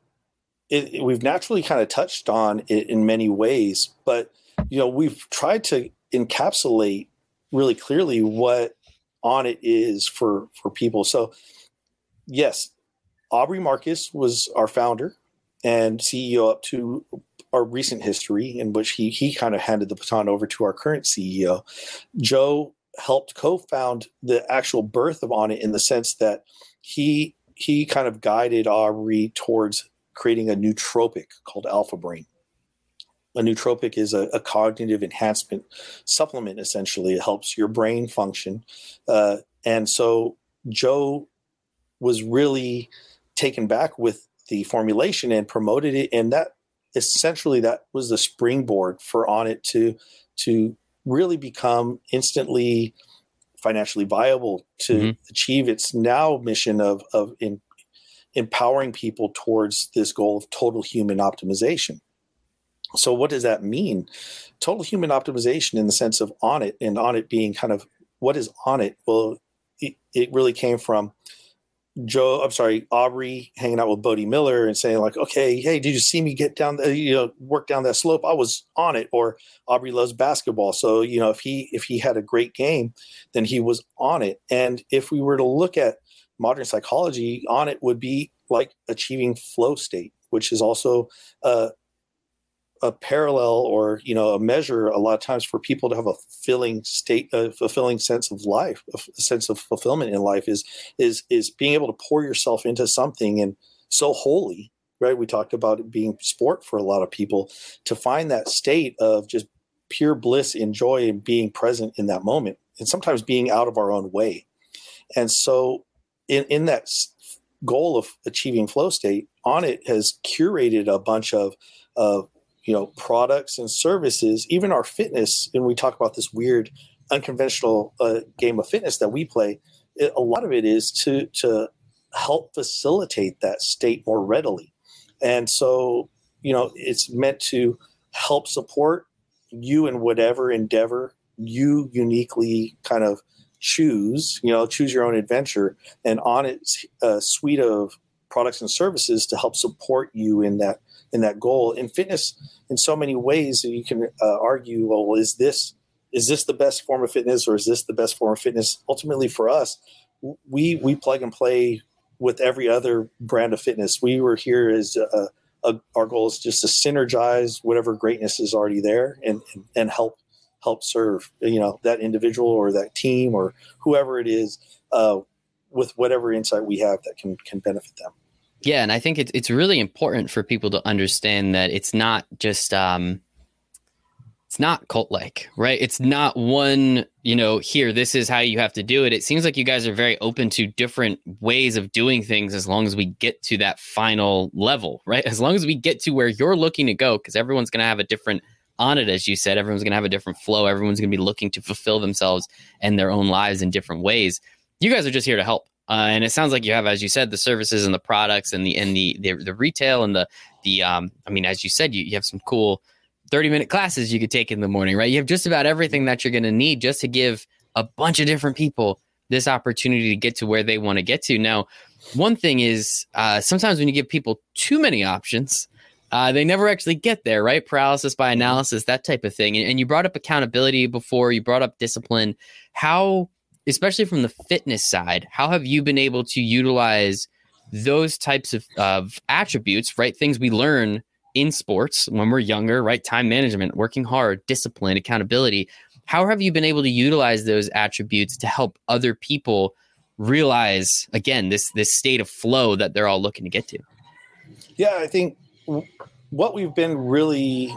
it, it, we've naturally kind of touched Onnit in many ways, but you know, we've tried to encapsulate really clearly what on it is for for people. So, yes, Aubrey Marcus was our founder and CEO up to our recent history, in which he he kind of handed the baton over to our current CEO. Joe helped co-found the actual birth of Onnit in the sense that he he kind of guided Aubrey towards creating a nootropic called Alpha Brain. A nootropic is a, a cognitive enhancement supplement. Essentially, it helps your brain function, uh, and so Joe was really taken back with the formulation and promoted it and that essentially that was the springboard for Onnit to to really become instantly financially viable to mm-hmm. achieve its now mission of of in, empowering people towards this goal of total human optimization. So what does that mean? Total human optimization in the sense of Onnit and Onnit being kind of what is Onnit well it, it really came from Joe, I'm sorry, Aubrey hanging out with Bode Miller and saying like, okay, hey, did you see me get down the, you know, work down that slope? I was on it. Or Aubrey loves basketball. So, you know, if he, if he had a great game, then he was on it. And if we were to look at modern psychology on it would be like achieving flow state, which is also uh, a parallel or you know a measure a lot of times for people to have a fulfilling state a fulfilling sense of life a sense of fulfillment in life is is is being able to pour yourself into something and so wholly right? We talked about it being sport for a lot of people to find that state of just pure bliss and joy and being present in that moment and sometimes being out of our own way. And so in in that goal of achieving flow state Onnit has curated a bunch of of you know products and services even our fitness and we talk about this weird unconventional uh, game of fitness that we play it, a lot of it is to to help facilitate that state more readily. And so you know it's meant to help support you in whatever endeavor you uniquely kind of choose you know choose your own adventure and Onnit's a suite of products and services to help support you in that in that goal. In fitness, in so many ways, you can uh, argue, well, is this is this the best form of fitness, or is this the best form of fitness? Ultimately, for us, we we plug and play with every other brand of fitness. We were here as a, a, our goal is just to synergize whatever greatness is already there and, and, help help serve you know that individual or that team or whoever it is uh, with whatever insight we have that can can benefit them. Yeah, and I think it's it's really important for people to understand that it's not just um it's not cult like, right? It's not one, you know, here this is how you have to do it. It seems like you guys are very open to different ways of doing things as long as we get to that final level, right? As long as we get to where you're looking to go cuz everyone's going to have a different on it as you said, everyone's going to have a different flow, everyone's going to be looking to fulfill themselves and their own lives in different ways. You guys are just here to help uh, and it sounds like you have, as you said, the services and the products and the and the the, the retail and the the um. I mean, as you said, you, you have some cool thirty minute classes you could take in the morning, right? You have just about everything that you're going to need just to give a bunch of different people this opportunity to get to where they want to get to. Now, one thing is uh, sometimes when you give people too many options, uh, they never actually get there, right? Paralysis by analysis, that type of thing. And, and you brought up accountability before, you brought up discipline. How, especially from the fitness side, how have you been able to utilize those types of, of attributes, right? Things we learn in sports when we're younger, right? Time management, working hard, discipline, accountability. How have you been able to utilize those attributes to help other people realize again this this state of flow that they're all looking to get to? Yeah, I think what we've been really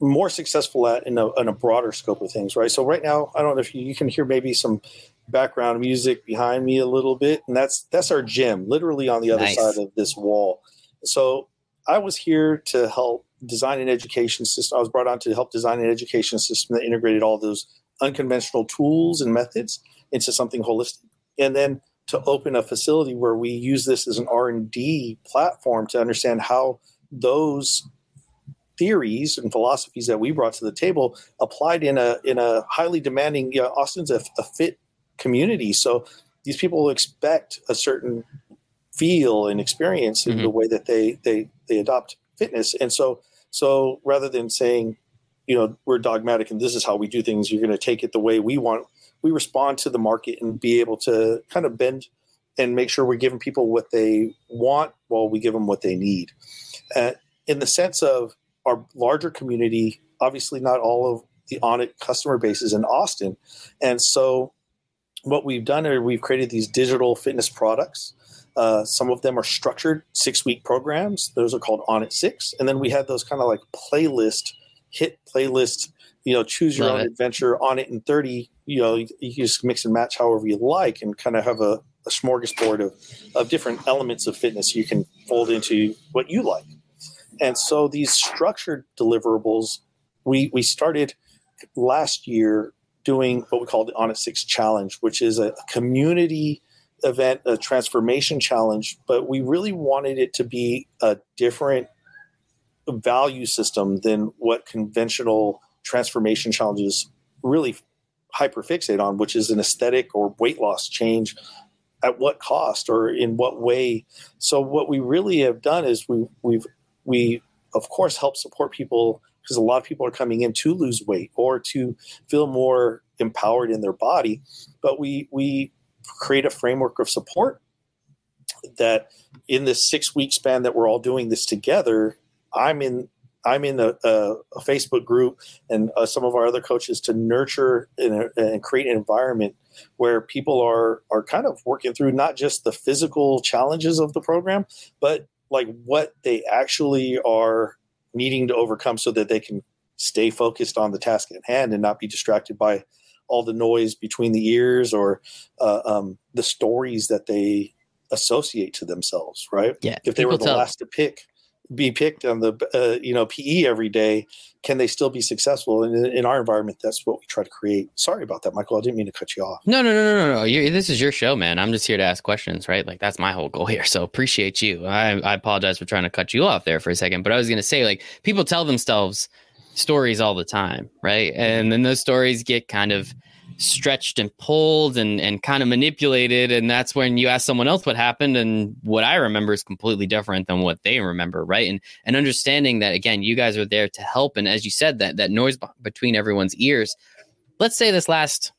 more successful at in a, in a, broader scope of things, right? So right now, I don't know if you, you, can hear maybe some background music behind me a little bit, and that's that's our gym, literally on the other nice. side of this wall. So I was here to help design an education system. I was brought on to help design an education system that integrated all those unconventional tools and methods into something holistic, and then to open a facility where we use this as an r&d platform to understand how those theories and philosophies that we brought to the table applied in a in a highly demanding you know, austin's a, a fit community so these people expect a certain feel and experience in mm-hmm. the way that they they they adopt fitness and so so rather than saying you know we're dogmatic and this is how we do things you're going to take it the way we want we respond to the market and be able to kind of bend and make sure we're giving people what they want while we give them what they need. Uh, in the sense of our larger community, obviously not all of the Onnit customer base is in Austin. And so what we've done is we've created these digital fitness products. Uh, some of them are structured six week programs. Those are called On Onnit Six. And then we have those kind of like playlist, hit playlist, you know, choose your Love own it. adventure Onnit in 30 you know you, you just mix and match however you like and kind of have a, a smorgasbord of, of different elements of fitness you can fold into what you like and so these structured deliverables we we started last year doing what we call the Onnit Six Challenge, which is a community event, a transformation challenge. But we really wanted it to be a different value system than what conventional transformation challenges really hyperfixate on, which is an aesthetic or weight loss change at what cost or in what way. So what we really have done is we we've we of course help support people because a lot of people are coming in to lose weight or to feel more empowered in their body, but we we create a framework of support that in this six week span that we're all doing this together, I'm in I'm in a, a, a Facebook group and uh, some of our other coaches to nurture and, and, create an environment where people are are kind of working through not just the physical challenges of the program, but like what they actually are needing to overcome so that they can stay focused on the task at hand and not be distracted by all the noise between the ears or uh, um, the stories that they associate to themselves. Right? Yeah. If they were the tell- last to pick be picked on the uh, you know PE every day, can they still be successful? And in, in, our environment, that's what we try to create. Sorry about that, Michael. I didn't mean to cut you off. No, no, no, no, no. You're, this is your show, man. I'm just here to ask questions, right? Like that's my whole goal here. So appreciate you. I, I apologize for trying to cut you off there for a second, but I was going to say like people tell themselves stories all the time, right? And then those stories get kind of stretched and pulled and, and kind of manipulated. And that's when you ask someone else what happened. And what I remember is completely different than what they remember. Right. And, and understanding that, again, you guys are there to help. And as you said, that, that noise b- between everyone's ears, let's say this last,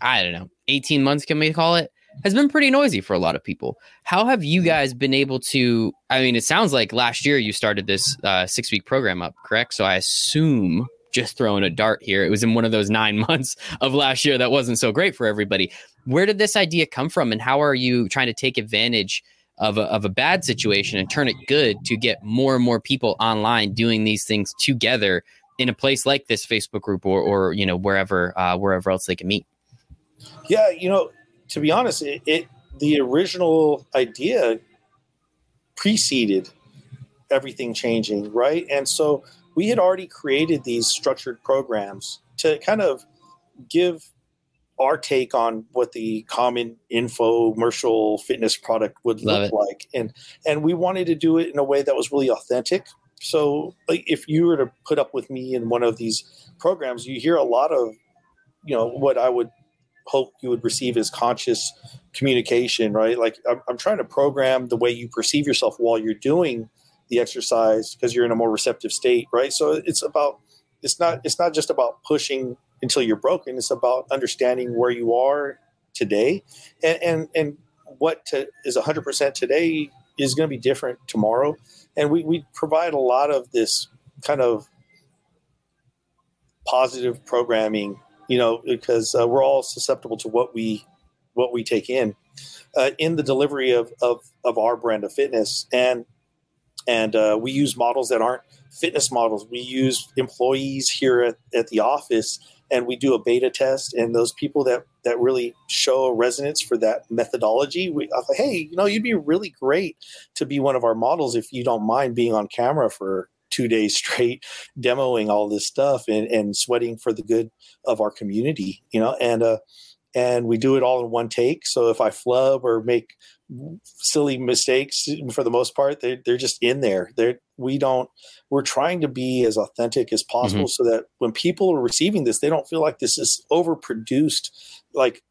I don't know, 18 months, can we call it? Has been pretty noisy for a lot of people. How have you guys been able to? I mean, it sounds like last year you started this uh, six week program up, correct? So I assume just throwing a dart here. It was in one of those nine months of last year that wasn't so great for everybody. Where did this idea come from, and how are you trying to take advantage of a, of a bad situation and turn it good to get more and more people online doing these things together in a place like this Facebook group or, or you know wherever uh, wherever else they can meet? Yeah, you know, to be honest, it, it the original idea preceded everything changing, right? And so we had already created these structured programs to kind of give our take on what the common infomercial fitness product would Love look it. like. And and we wanted to do it in a way that was really authentic. So like if you were to put up with me in one of these programs you hear a lot of you know what i would hope you would receive as conscious communication right? Like i'm, I'm trying to program the way you perceive yourself while you're doing the exercise because you're in a more receptive state, right? So it's about it's not it's not just about pushing until you're broken. It's about understanding where you are today, and and and what to, is 100% today is going to be different tomorrow. And we we provide a lot of this kind of positive programming, you know, because uh, we're all susceptible to what we what we take in uh, in the delivery of, of of our brand of fitness and and uh, we use models that aren't fitness models. We use employees here at, at the office, and we do a beta test. And those people that that really show a resonance for that methodology, we I thought, hey, you know, you'd be really great to be one of our models if you don't mind being on camera for two days straight demoing all this stuff and, and sweating for the good of our community you know and uh and we do it all in one take so if i flub or make silly mistakes for the most part they're, they're just in there they're we don't we're trying to be as authentic as possible mm-hmm. so that when people are receiving this they don't feel like this is overproduced like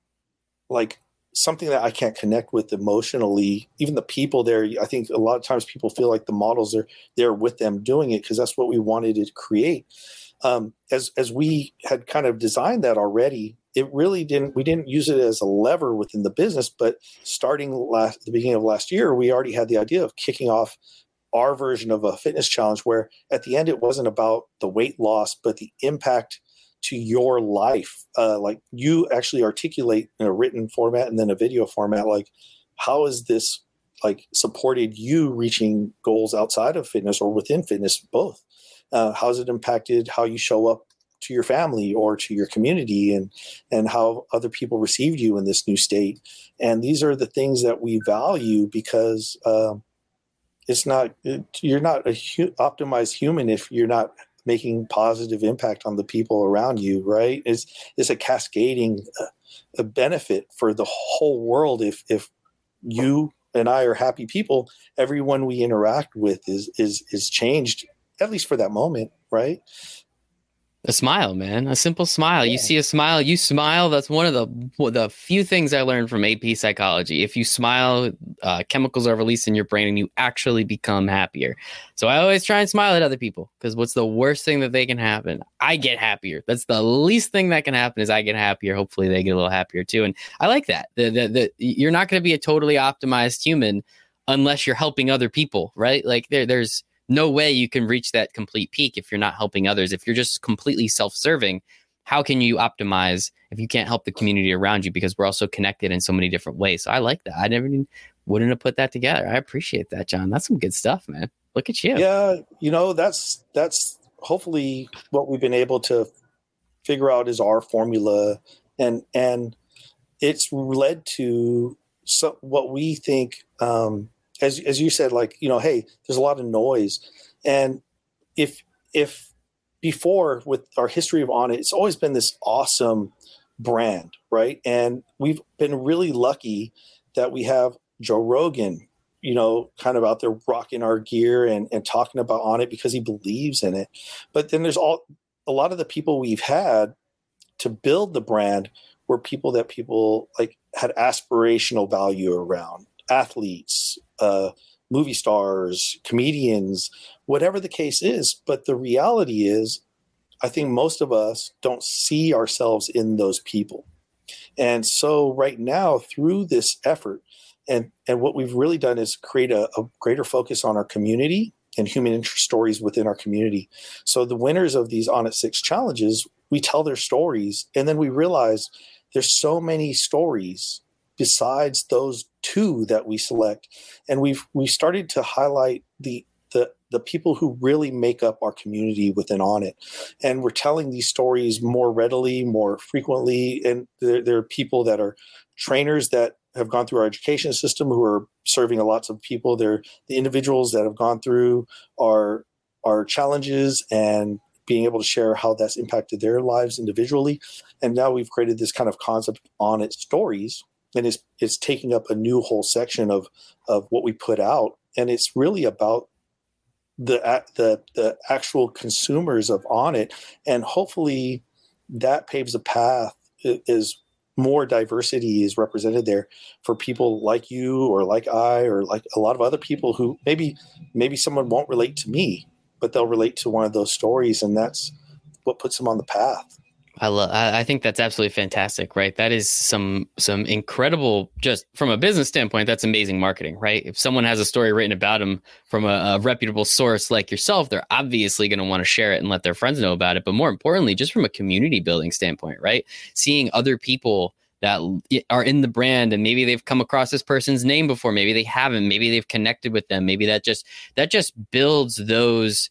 like something that I can't connect with emotionally. Even the people there, I think a lot of times people feel like the models are there with them doing it because that's what we wanted to create. Um, as as we had kind of designed that already, it really didn't. We didn't use it as a lever within the business, but starting last the beginning of last year, we already had the idea of kicking off our version of a fitness challenge where at the end it wasn't about the weight loss but the impact to your life uh, like you actually articulate in a written format and then a video format like how is this like supported you reaching goals outside of fitness or within fitness both uh, how has it impacted how you show up to your family or to your community and and how other people received you in this new state. And these are the things that we value because um, it's not you're not a hu- optimized human if you're not making positive impact on the people around you right? Is is a cascading uh, a benefit for the whole world if if you and I are happy people everyone we interact with is is is changed at least for that moment right a smile, man. A simple smile. Yeah. You see a smile, you smile. That's one of the the few things I learned from AP psychology. If you smile, uh, chemicals are released in your brain, and you actually become happier. So I always try and smile at other people because what's the worst thing that they can happen? I get happier. That's the least thing that can happen is I get happier. Hopefully, they get a little happier too. And I like that. The the, the you're not going to be a totally optimized human unless you're helping other people, right? Like there there's no way you can reach that complete peak if you're not helping others. If you're just completely self serving, how can you optimize if you can't help the community around you? Because we're also connected in so many different ways. So I like that. I never wouldn't have put that together. I appreciate that, John. That's some good stuff, man. Look at you. Yeah, you know that's that's hopefully what we've been able to figure out is our formula, and and it's led to so what we think um, as as you said, like you know, hey, there's a lot of noise, and if if before with our history of Onnit, it's always been this awesome brand, right? And we've been really lucky that we have Joe Rogan, you know, kind of out there rocking our gear and, and talking about Onnit because he believes in it. But then there's all a lot of the people we've had to build the brand were people that people like had aspirational value around athletes, uh, movie stars, comedians, whatever the case is. But the reality is, I think most of us don't see ourselves in those people. And so, right now, through this effort, and, and what we've really done is create a, a greater focus on our community and human interest stories within our community. So, the winners of these Onnit Six challenges, we tell their stories, and then we realize there's so many stories besides those two that we select and we've we started to highlight the the the people who really make up our community within Onnit and we're telling these stories more readily more frequently and there, there are people that are trainers that have gone through our education system who are serving lots of people. They're the individuals that have gone through our our challenges and being able to share how that's impacted their lives individually. And now we've created this kind of concept Onnit stories and it's it's taking up a new whole section of of what we put out. And it's really about the the the actual consumers of Onnit. And hopefully that paves a path is more diversity is represented there for people like you or like I or like a lot of other people who maybe maybe someone won't relate to me, but they'll relate to one of those stories, and that's what puts them on the path. I love. I think that's absolutely fantastic, right? That is some some incredible. Just from a business standpoint, that's amazing marketing, right? If someone has a story written about them from a, a reputable source like yourself, they're obviously going to want to share it and let their friends know about it. But more importantly, just from a community building standpoint, right? Seeing other people that are in the brand and maybe they've come across this person's name before, maybe they haven't, maybe they've connected with them, maybe that just that just builds those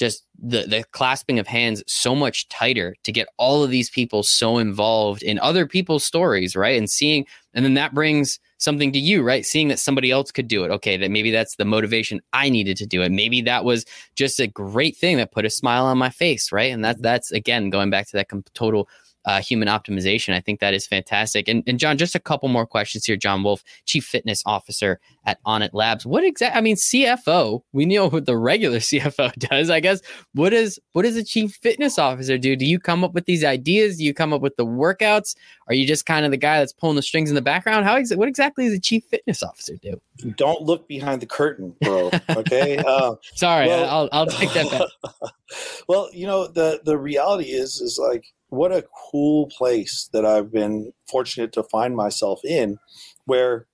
just the the clasping of hands so much tighter to get all of these people so involved in other people's stories, right? And seeing, and then that brings something to you, right? Seeing that somebody else could do it. Okay, that maybe that's the motivation I needed to do it. Maybe that was just a great thing that put a smile on my face, right? And that that's again going back to that total uh, human optimization. I think that is fantastic. And, and John, just a couple more questions here. John Wolf, Chief Fitness Officer at Onnit Labs. What exactly? I mean, CFO. We know what the regular CFO does. I guess. What is what does a Chief Fitness Officer do? Do you come up with these ideas? Do you come up with the workouts? Are you just kind of the guy that's pulling the strings in the background? How ex- what exactly does a Chief Fitness Officer do? Don't look behind the curtain, bro. Okay. Uh, Sorry, well, I'll I'll take that back. well, you know the the reality is is like what a cool place that I've been fortunate to find myself in, where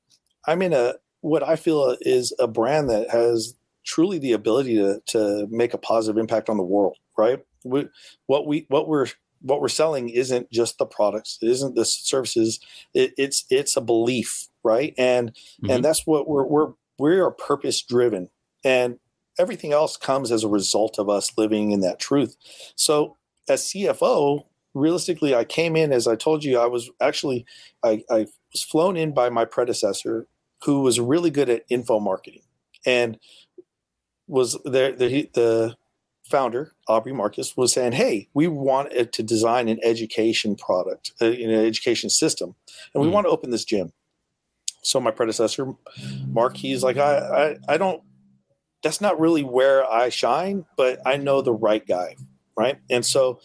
I'm in a what I feel is a brand that has truly the ability to to make a positive impact on the world. Right? We, what we what we're what we're selling isn't just the products, it isn't the services. It, it's it's a belief, right? And mm-hmm. and that's what we're we're we are purpose driven, and everything else comes as a result of us living in that truth. So as CFO, realistically, I came in as I told you. I was actually I, I was flown in by my predecessor, who was really good at info marketing, and was there the, the founder Aubrey Marcus was saying, "Hey, we want to design an education product, uh, an education system, and we mm. want to open this gym." So my predecessor, Mark, he's like, I, I, I don't. That's not really where I shine, but I know the right guy, right? And so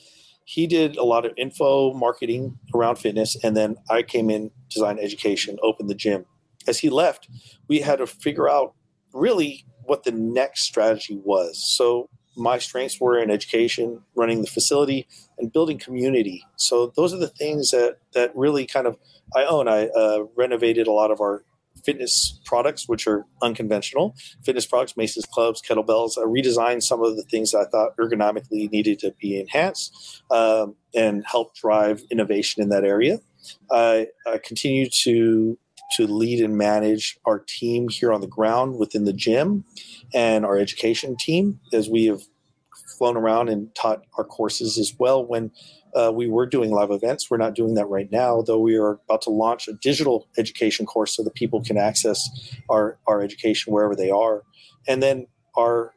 he did a lot of info marketing around fitness, and then I came in, design education, opened the gym. As he left, we had to figure out really what the next strategy was. So my strengths were in education, running the facility, and building community. So those are the things that that really kind of I own. I uh, renovated a lot of our fitness products, which are unconventional fitness products, Mason's clubs, kettlebells. I redesigned some of the things I thought ergonomically needed to be enhanced um, and help drive innovation in that area. I, I continue to to lead and manage our team here on the ground within the gym and our education team as we have flown around and taught our courses as well when uh, we were doing live events. We're not doing that right now, though we are about to launch a digital education course so that people can access our, our education wherever they are. And then our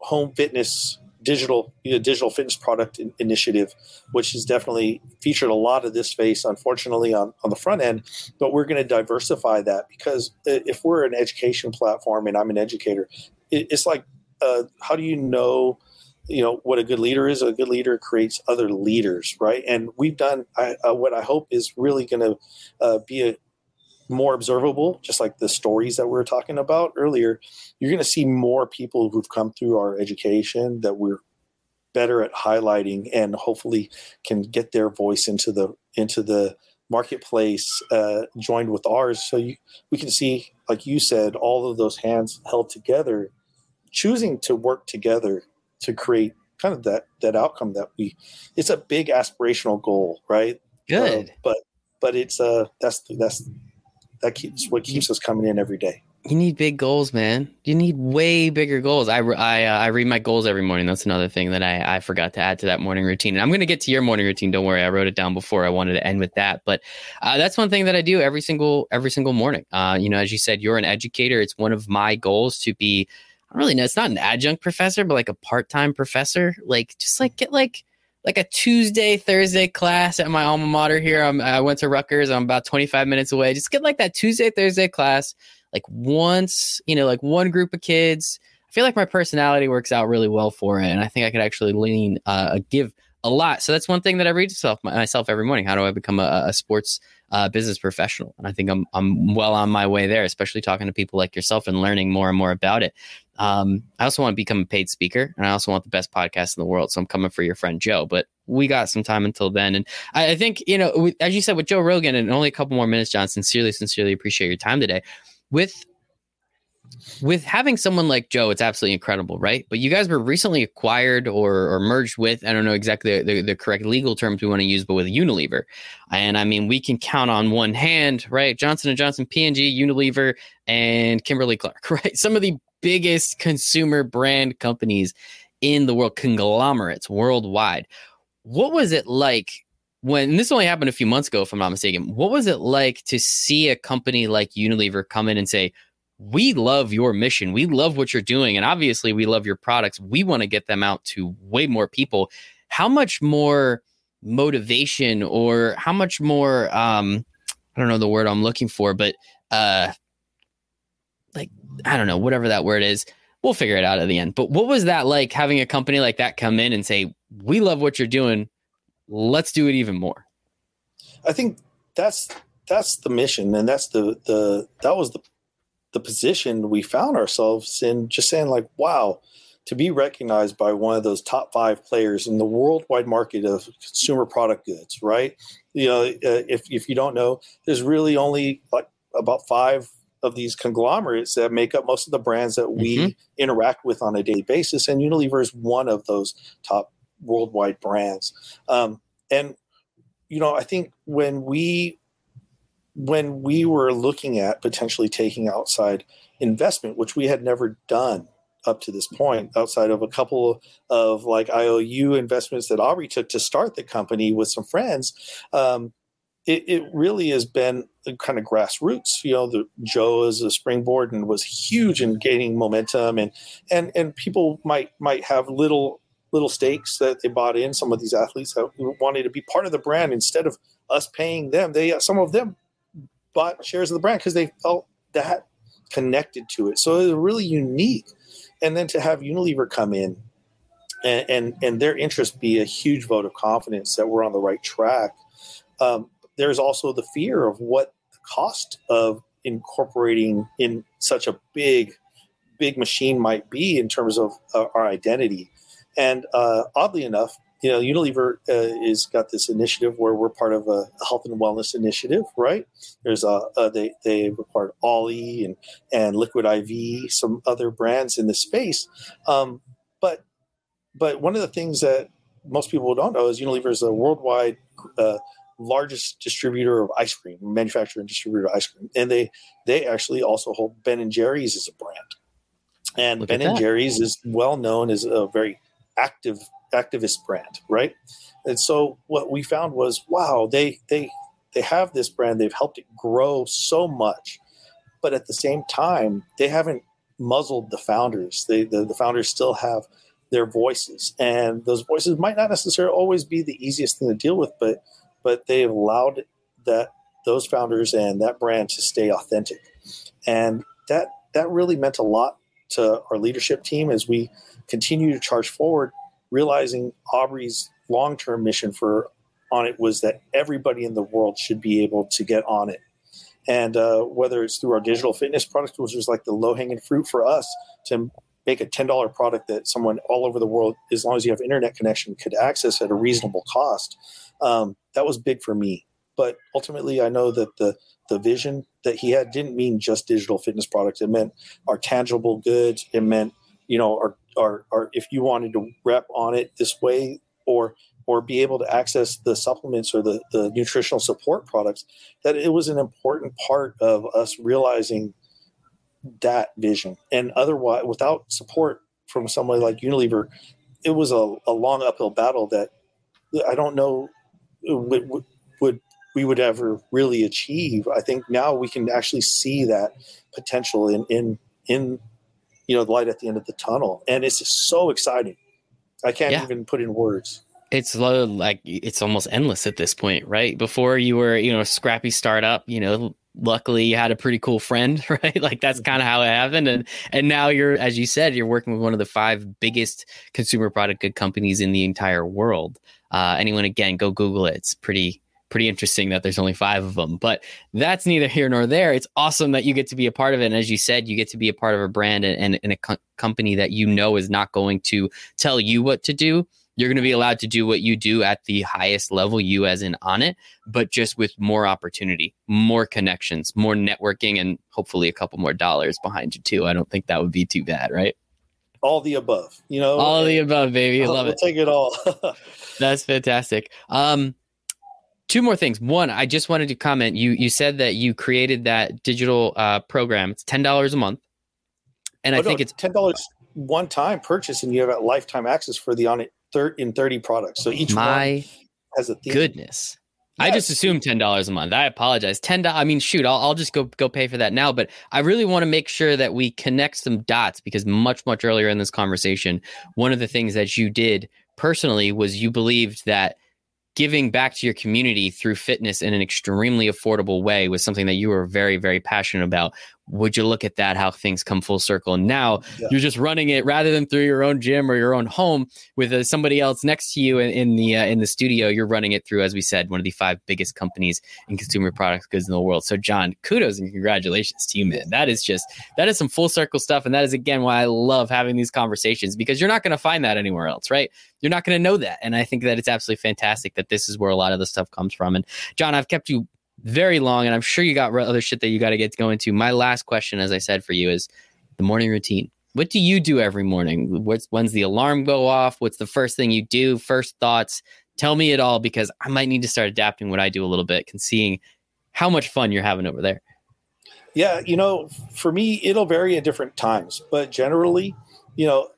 home fitness digital you know, digital fitness product in, initiative, which has definitely featured a lot of this space, unfortunately, on, on the front end. But we're going to diversify that because if we're an education platform and I'm an educator, it, it's like, uh, how do you know – you know what a good leader is a good leader creates other leaders right? And we've done I, uh, what i hope is really going to uh, be a more observable just like the stories that we were talking about earlier you're going to see more people who've come through our education that we're better at highlighting and hopefully can get their voice into the into the marketplace uh, joined with ours. So you, we can see like you said all of those hands held together choosing to work together to create kind of that that outcome that we it's a big aspirational goal right? Good. Uh, but but it's uh that's that's that keeps what keeps us coming in every day. You need big goals man. You need way bigger goals. I i, uh, I read my goals every morning. That's another thing that i i forgot to add to that morning routine. And i'm going to get to your morning routine. Don't worry. I wrote it down before i wanted to end with that. But uh, that's one thing that i do every single every single morning. Uh, you know as you said you're an educator. It's one of my goals to be I don't really know. It's not an adjunct professor, but like a part time professor. Like just like get like like a Tuesday Thursday class at my alma mater here. I'm, I went to Rutgers. I'm about 25 minutes away. Just get like that Tuesday Thursday class like once. You know, like one group of kids. I feel like my personality works out really well for it, and I think I could actually lean uh, give a lot. So that's one thing that I read myself myself every morning. How do I become a, a sports uh, business professional? And I think I'm I'm well on my way there, especially talking to people like yourself and learning more and more about it. Um, I also want to become a paid speaker, and I also want the best podcast in the world. So I'm coming for your friend Joe, but we got some time until then. And I, I think you know, we, as you said with Joe Rogan, and only a couple more minutes, John. Sincerely, sincerely appreciate your time today. With with having someone like Joe, it's absolutely incredible, right? But you guys were recently acquired or, or merged with, I don't know exactly the, the, the, correct legal terms we want to use, but with Unilever. And I mean, we can count on one hand, right? Johnson & Johnson, P&G, Unilever, and Kimberly Clark, right? Some of the biggest consumer brand companies in the world, conglomerates worldwide. What was it like when this only happened a few months ago, if I'm not mistaken? What was it like to see a company like Unilever come in and say, we love your mission. We love what you're doing. And obviously, we love your products. We want to get them out to way more people. How much more motivation or how much more, um, I don't know the word I'm looking for, but uh, like, I don't know, whatever that word is. We'll figure it out at the end. But what was that like having a company like that come in and say, we love what you're doing. Let's do it even more? I think that's that's the mission and that's the the that was the the position we found ourselves in just saying like wow to be recognized by one of those top five players in the worldwide market of consumer product goods right you know uh, if, if you don't know there's really only like about five of these conglomerates that make up most of the brands that we mm-hmm. interact with on a daily basis and unilever is one of those top worldwide brands um, and you know i think when we when we were looking at potentially taking outside investment, which we had never done up to this point, outside of a couple of like IOU investments that Aubrey took to start the company with some friends, um, it, it, really has been kind of grassroots. You know, the Joe as a springboard and was huge in gaining momentum, and and and people might might have little little stakes that they bought in. Some of these athletes that wanted to be part of the brand instead of us paying them. They some of them bought shares of the brand because they felt that connected to it. So it was really unique. And then to have Unilever come in and, and, and their interest be a huge vote of confidence that we're on the right track. Um, there's also the fear of what the cost of incorporating in such a big, big machine might be in terms of uh, our identity. And uh, oddly enough, you know, Unilever uh, is got this initiative where we're part of a, health and wellness initiative, right? There's a, a they they required OLLY and and Liquid IV, some other brands in the space, um, but but one of the things that most people don't know is Unilever is a worldwide uh, largest distributor of ice cream, manufacturer and distributor of ice cream, and they they actually also hold Ben and Jerry's as a brand, and Look Ben and Jerry's is well known as a very active activist brand, right? And so what we found was, wow, they they they have this brand. They've helped it grow so much, but at the same time, they haven't muzzled the founders. They the, the founders still have their voices, and those voices might not necessarily always be the easiest thing to deal with, but but they've allowed that those founders and that brand to stay authentic, and that that really meant a lot to our leadership team as we continue to charge forward realizing Aubrey's long term mission for Onnit was that everybody in the world should be able to get on it. And uh, whether it's through our digital fitness product, which was like the low hanging fruit for us to make a $10 product that someone all over the world, as long as you have internet connection, could access at a reasonable cost, um, that was big for me. But ultimately, I know that the the vision that he had didn't mean just digital fitness products. It meant our tangible goods. It meant you know our or, or if you wanted to rep Onnit this way or or be able to access the supplements or the, the nutritional support products that it was an important part of us realizing that vision. And otherwise without support from somebody like unilever it was a, a long uphill battle that i don't know would, would we would ever really achieve. I think now we can actually see that potential in in in you know the light at the end of the tunnel. And it's just so exciting. I can't yeah. even put in words. It's like it's almost endless at this point right? Before you were you know a scrappy startup you know luckily you had a pretty cool friend right? Like that's mm-hmm. kind of how it happened. And and now you're as you said you're working with one of the five biggest consumer product good companies in the entire world. Uh, anyone again, go Google it. It's pretty pretty interesting that there's only five of them. But that's neither here nor there. It's awesome that you get to be a part of it. And as you said, you get to be a part of a brand and, and, a co- company that you know is not going to tell you what to do. You're going to be allowed to do what you do at the highest level, you as in Onnit, but just with more opportunity, more connections, more networking, and hopefully a couple more dollars behind you too. I don't think that would be too bad, right? All the above, you know, all the above, baby. I Love we'll it. Take it all. That's fantastic. Um, two more things. One, I just wanted to comment. You you said that you created that digital uh, program. It's ten dollars a month, and oh, I think it's ten dollars one time purchase, and you have a lifetime access for the Onnit thir- in thirty products. So each my has a theme. goodness. Yes. I just assumed ten dollars a month. I apologize. Ten dollars. I mean, shoot, I'll, I'll just go go pay for that now. But I really want to make sure that we connect some dots because much much earlier in this conversation, one of the things that you did personally was you believed that giving back to your community through fitness in an extremely affordable way was something that you were very very passionate about would you look at that how things come full circle? And now yeah. you're just running it rather than through your own gym or your own home with uh, somebody else next to you in, in the uh, in the studio you're running it through as we said one of the five biggest companies in consumer products goods in the world. So john kudos and congratulations to you man. That is just that is some full circle stuff and that is again why i love having these conversations because you're not going to find that anywhere else right? You're not going to know that and i think that it's absolutely fantastic that this is where a lot of the stuff comes from. And john i've kept you very long, and I'm sure you got other shit that you got to get to go into. My last question, as I said for you, is the morning routine. What do you do every morning? What's when's the alarm go off? What's the first thing you do? First thoughts? Tell me it all because I might need to start adapting what I do a little bit and seeing how much fun you're having over there. Yeah, you know, for me, it'll vary at different times, but generally, you know,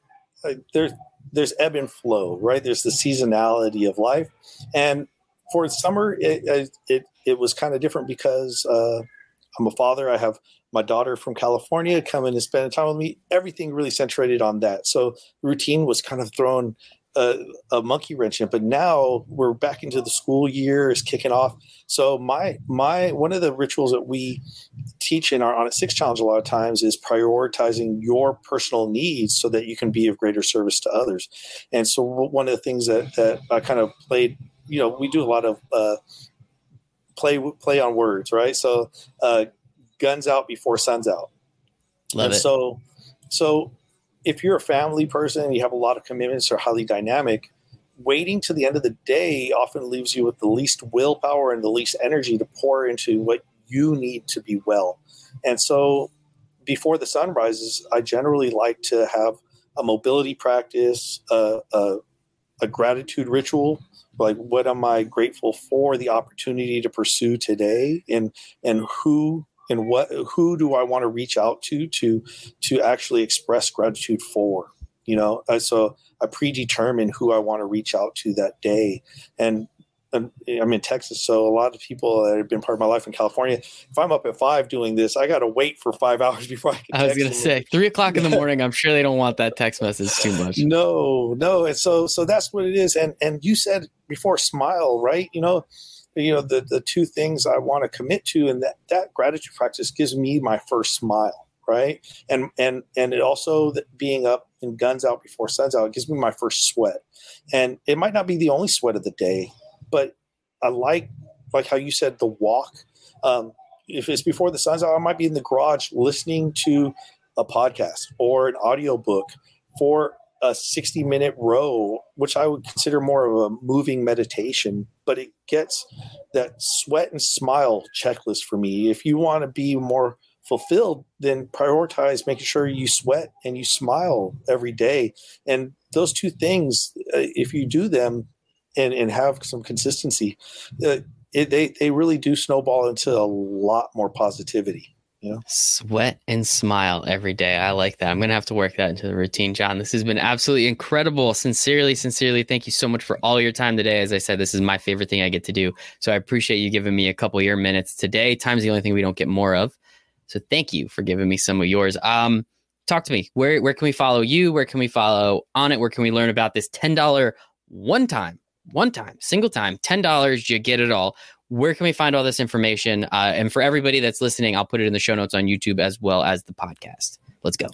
uh, there's there's ebb and flow, right? There's the seasonality of life, and for summer, it, it it was kind of different because uh, I'm a father. I have my daughter from California coming and spending time with me. Everything really centrated on that. So routine was kind of thrown a, a, monkey wrench in. But now we're back into the school year is kicking off. So my my one of the rituals that we teach in our on six challenge a lot of times is prioritizing your personal needs so that you can be of greater service to others. And so one of the things that that I kind of played, you know, we do a lot of uh, play play on words, right? So uh, guns out before sun's out. Love and it. So so if you're a family person and you have a lot of commitments or highly dynamic, waiting to the end of the day often leaves you with the least willpower and the least energy to pour into what you need to be well. And so before the sun rises, I generally like to have a mobility practice, a, a, a gratitude ritual, like what am I grateful for the opportunity to pursue today, and and who and what who do I want to reach out to to to actually express gratitude for? You know so i predetermine who i want to reach out to that day. And Um, I'm in Texas, so a lot of people that have been part of my life in California. If I'm up at five doing this, I got to wait for five hours before I can. I was going to say three o'clock in the morning. I'm sure they don't want that text message too much. No, no, and so so that's what it is. And and you said before, smile, right? You know, you know the the two things I want to commit to, and that that gratitude practice gives me my first smile, right? And and and it also being up and guns out before sun's out gives me my first sweat, and it might not be the only sweat of the day but I like like how you said the walk. Um, if it's before the sun's out, I might be in the garage listening to a podcast or an audiobook for a 60 minute row, which I would consider more of a moving meditation, but it gets that sweat and smile checklist for me. If you want to be more fulfilled, then prioritize making sure you sweat and you smile every day. And those two things, uh, if you do them, and, and have some consistency, uh, it, they, they really do snowball into a lot more positivity. You know? Sweat and smile every day. I like that. I'm going to have to work that into the routine, John. This has been absolutely incredible. Sincerely, sincerely, thank you so much for all your time today. As I said, this is my favorite thing I get to do. So I appreciate you giving me a couple of your minutes today. Time's the only thing we don't get more of. So thank you for giving me some of yours. Um, talk to me. Where where can we follow you? Where can we follow Onnit? Where can we learn about this ten dollar one time one time, single time, $10, you get it all. Where can we find all this information? Uh, and for everybody that's listening, I'll put it in the show notes on YouTube as well as the podcast. Let's go.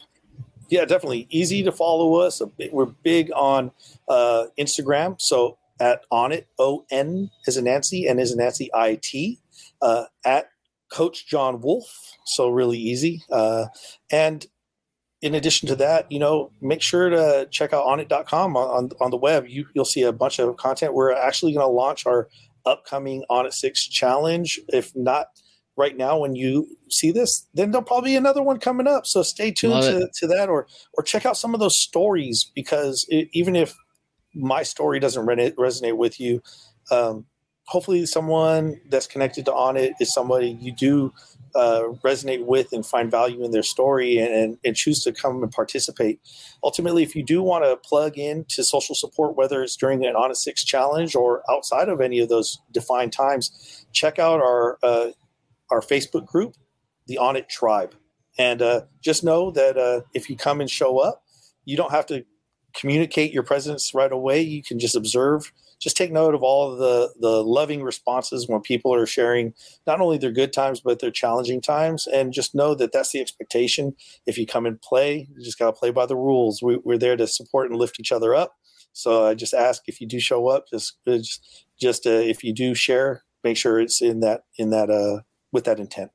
Yeah, definitely. Easy to follow us. We're big on uh, Instagram. So at Onnit, O N is a Nancy, and is a Nancy I T, uh, at Coach John Wolf. So really easy. Uh, and in addition to that, you know, make sure to check out onnit.com on, on, on the web. You, you'll see a bunch of content. We're actually going to launch our upcoming Onnit 6 challenge. If not right now, when you see this, then there'll probably be another one coming up. So stay tuned to, to, that or, or check out some of those stories because it, even if my story doesn't re- resonate with you, um, hopefully someone that's connected to Onnit is somebody you do uh, resonate with and find value in their story and, and, choose to come and participate. Ultimately, if you do want to plug in to social support, whether it's during an Onnit 6 challenge or outside of any of those defined times, check out our, uh, our Facebook group, the Onnit Tribe. And uh, just know that uh, if you come and show up, you don't have to communicate your presence right away. You can just observe just take note of all of the the loving responses when people are sharing not only their good times but their challenging times and just know that that's the expectation if you come and play you just got to play by the rules we, are there to support and lift each other up so i just ask if you do show up just just, just uh, if you do share make sure it's in that in that uh with that intent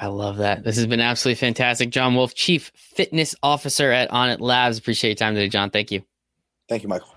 I love that. This has been absolutely fantastic. John Wolf, Chief Fitness Officer at Onnit Labs. Appreciate your time today, John. Thank you. Thank you, Michael.